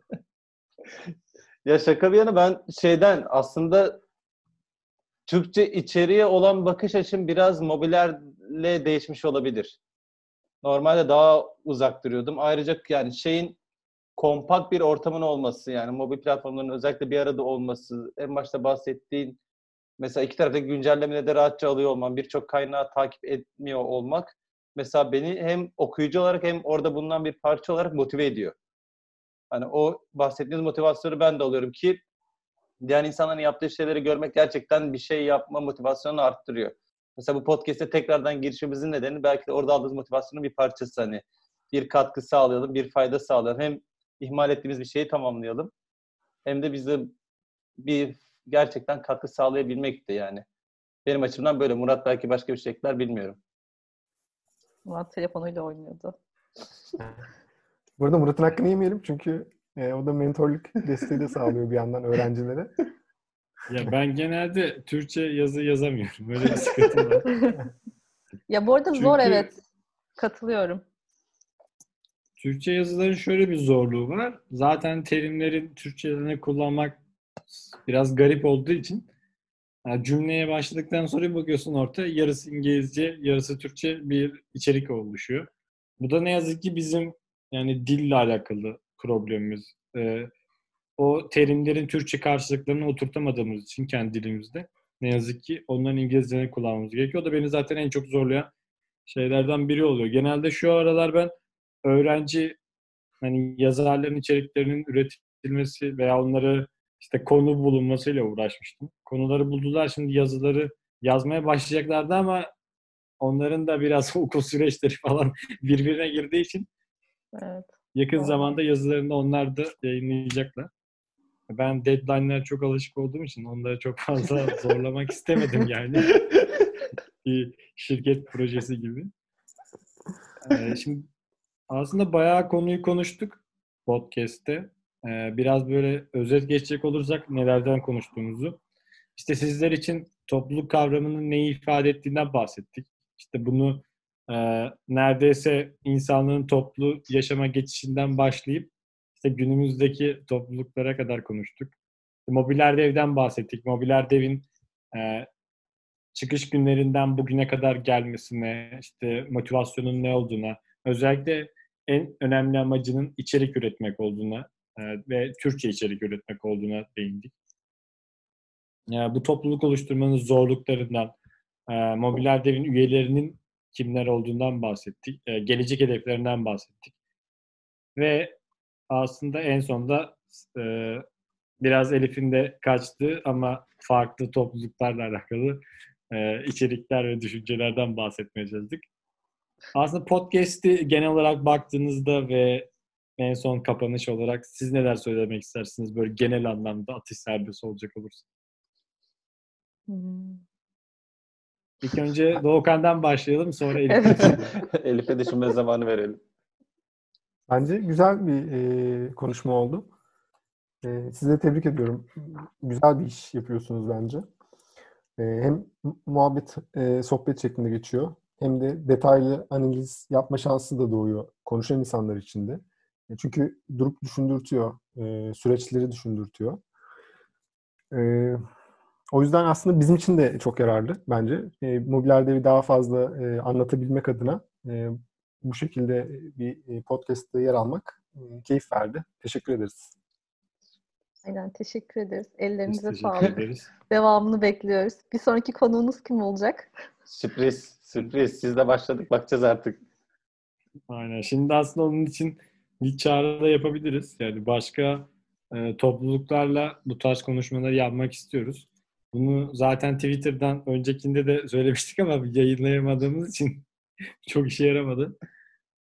ya şaka bir yana ben şeyden aslında Türkçe içeriğe olan bakış açım biraz mobilerle değişmiş olabilir. Normalde daha uzak duruyordum. Ayrıca yani şeyin kompakt bir ortamın olması yani mobil platformların özellikle bir arada olması, en başta bahsettiğin mesela iki taraftaki güncellemeleri de rahatça alıyor olman, birçok kaynağı takip etmiyor olmak mesela beni hem okuyucu olarak hem orada bulunan bir parça olarak motive ediyor. Hani o bahsettiğiniz motivasyonu ben de alıyorum ki diğer insanların yaptığı şeyleri görmek gerçekten bir şey yapma motivasyonunu arttırıyor. Mesela bu podcast'e tekrardan girişimizin nedeni belki de orada aldığımız motivasyonun bir parçası hani bir katkı sağlayalım, bir fayda sağlayalım. Hem ihmal ettiğimiz bir şeyi tamamlayalım hem de bize bir gerçekten katkı sağlayabilmek de yani. Benim açımdan böyle. Murat belki başka bir şey ekler bilmiyorum. Murat telefonuyla oynuyordu. Bu arada Murat'ın hakkını yemeyelim çünkü e, o da mentorluk desteği de sağlıyor bir yandan öğrencilere. Ya ben genelde Türkçe yazı yazamıyorum. Böyle bir sıkıntı var. ya bu arada Çünkü- zor evet. Katılıyorum. Türkçe yazıların şöyle bir zorluğu var. Zaten terimlerin Türkçelerini kullanmak biraz garip olduğu için yani cümleye başladıktan sonra bakıyorsun ortaya yarısı İngilizce, yarısı Türkçe bir içerik oluşuyor. Bu da ne yazık ki bizim yani dille alakalı problemimiz. Ee, o terimlerin Türkçe karşılıklarını oturtamadığımız için kendi dilimizde ne yazık ki onların İngilizcelerini kullanmamız gerekiyor. O da beni zaten en çok zorlayan şeylerden biri oluyor. Genelde şu aralar ben öğrenci hani yazarların içeriklerinin üretilmesi veya onları işte konu bulunmasıyla uğraşmıştım. Konuları buldular şimdi yazıları yazmaya başlayacaklardı ama onların da biraz okul süreçleri falan birbirine girdiği için Evet. yakın Doğru. zamanda yazılarını onlar da yayınlayacaklar. Ben deadline'lara çok alışık olduğum için onları çok fazla zorlamak istemedim yani. Bir şirket projesi gibi. Ee, şimdi aslında bayağı konuyu konuştuk podcast'te. Ee, biraz böyle özet geçecek olursak nelerden konuştuğumuzu. İşte sizler için topluluk kavramının neyi ifade ettiğinden bahsettik. İşte bunu e, neredeyse insanlığın toplu yaşama geçişinden başlayıp işte günümüzdeki topluluklara kadar konuştuk. Mobiler devden bahsettik. Mobiler devin e, çıkış günlerinden bugüne kadar gelmesine, işte motivasyonun ne olduğuna, özellikle en önemli amacının içerik üretmek olduğuna ve Türkçe içerik üretmek olduğuna değindik. Bu topluluk oluşturmanın zorluklarından, Mobiler Dev'in üyelerinin kimler olduğundan bahsettik. Gelecek hedeflerinden bahsettik. Ve aslında en sonunda biraz Elif'in de kaçtı ama farklı topluluklarla alakalı içerikler ve düşüncelerden bahsetmeye çalıştık. Aslında podcast'i genel olarak baktığınızda ve en son kapanış olarak siz neler söylemek istersiniz böyle genel anlamda atış serbest olacak olursa? Hmm. İlk önce Doğukan'dan başlayalım sonra Elif'e. Elif'e düşünme zamanı verelim. Bence güzel bir e, konuşma oldu. E, sizi de tebrik ediyorum. Güzel bir iş yapıyorsunuz bence. E, hem mu- muhabbet, e, sohbet şeklinde geçiyor. Hem de detaylı analiz yapma şansı da doğuyor konuşan insanlar için de. E, çünkü durup düşündürtüyor. e, süreçleri düşündürtüyor. E, o yüzden aslında bizim için de çok yararlı bence. E, mobil devi daha fazla e, anlatabilmek adına e, bu şekilde bir podcast'te yer almak e, keyif verdi. Teşekkür ederiz. Aynen teşekkür ederiz. Ellerinize teşekkür sağlık. ederiz. Devamını bekliyoruz. Bir sonraki konuğunuz kim olacak? Sürpriz, sürpriz. Sizle başladık. Bakacağız artık. Aynen. Şimdi aslında onun için bir çağrı da yapabiliriz. Yani başka e, topluluklarla bu tarz konuşmaları yapmak istiyoruz. Bunu zaten Twitter'dan öncekinde de söylemiştik ama yayınlayamadığımız için çok işe yaramadı.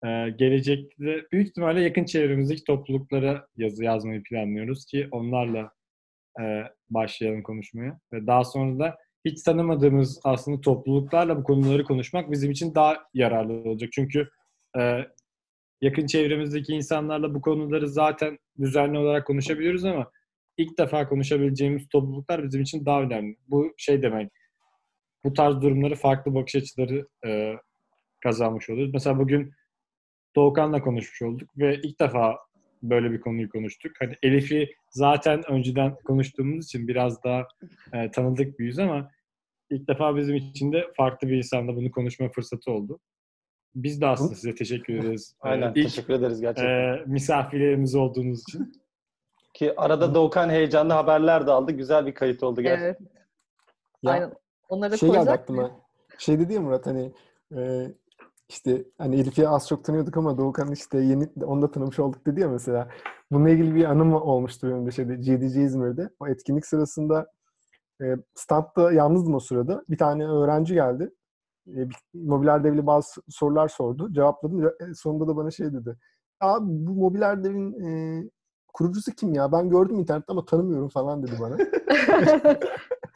E, gelecekte büyük ihtimalle yakın çevremizdeki topluluklara yazı yazmayı planlıyoruz ki onlarla e, başlayalım konuşmaya. Ve daha sonra da hiç tanımadığımız aslında topluluklarla bu konuları konuşmak bizim için daha yararlı olacak. Çünkü e, yakın çevremizdeki insanlarla bu konuları zaten düzenli olarak konuşabiliyoruz ama ilk defa konuşabileceğimiz topluluklar bizim için daha önemli. Bu şey demek, bu tarz durumları farklı bakış açıları e, kazanmış oluyoruz. Mesela bugün Doğukan'la konuşmuş olduk ve ilk defa böyle bir konuyu konuştuk. Hani Elif'i zaten önceden konuştuğumuz için biraz daha e, tanıdık bir yüz ama ilk defa bizim için de farklı bir insanla bunu konuşma fırsatı oldu. Biz de aslında size teşekkür ederiz. Ee, Aynen. ilk Teşekkür ederiz gerçekten. e, misafirlerimiz olduğunuz için. Ki arada Doğukan heyecanlı haberler de aldı. Güzel bir kayıt oldu gerçekten. Evet. Ya, Aynen. Onları şey geldi aklıma. Şey dedi ya Murat hani e, işte hani Elif'i az çok tanıyorduk ama Doğukan işte yeni onu da tanımış olduk dedi ya mesela. Bununla ilgili bir anım olmuştu benim de şeyde GDC İzmir'de. O etkinlik sırasında e, standta yalnızdım o sırada. Bir tane öğrenci geldi. E, mobiler devli bazı sorular sordu. Cevapladım. Ce- Sonunda da bana şey dedi. Abi bu mobiler devin e, kurucusu kim ya? Ben gördüm internette ama tanımıyorum falan dedi bana.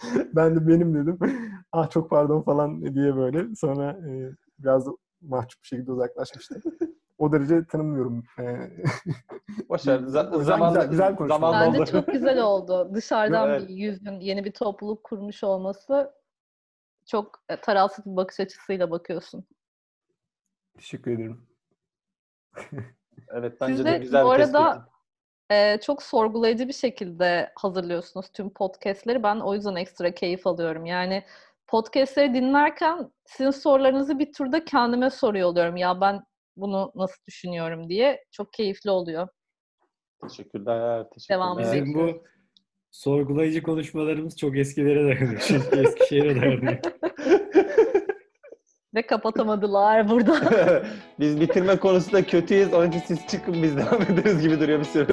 ben de benim dedim. ah çok pardon falan diye böyle. Sonra e, biraz da mahcup bir şekilde uzaklaşmıştım. O derece tanımıyorum. E. O Z- zaman, güzel- güzel konuşma. zamanla Bence olur. çok güzel oldu. Dışarıdan Evet. bir yüzün yeni bir topluluk kurmuş olması çok e, tarafsız bir bakış açısıyla bakıyorsun. teşekkür ederim. Evet bence Siz de de güzel bu tespit. arada e, çok sorgulayıcı bir şekilde hazırlıyorsunuz tüm podcastleri. Ben o yüzden ekstra keyif alıyorum. Yani podcastleri dinlerken sizin sorularınızı bir turda kendime soruyor oluyorum. Ya ben bunu nasıl düşünüyorum diye. Çok keyifli oluyor. Teşekkürler. Teşekkürler. Devamı Bizim bu sorgulayıcı konuşmalarımız çok eskilere dayanıyor. Çünkü Eskişehir'e dayanıyor. Ve kapatamadılar burada. Biz bitirme konusunda kötüyüz. Onun için siz çıkın biz devam ederiz gibi duruyor bir süre.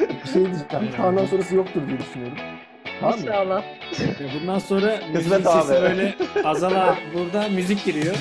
Bir şey diyeceğim. Kaan'dan sonrası yoktur diye düşünüyorum. Tamam mı? İnşallah. Bundan sonra müzik Kısmet sesi abi. böyle azala burada müzik giriyor.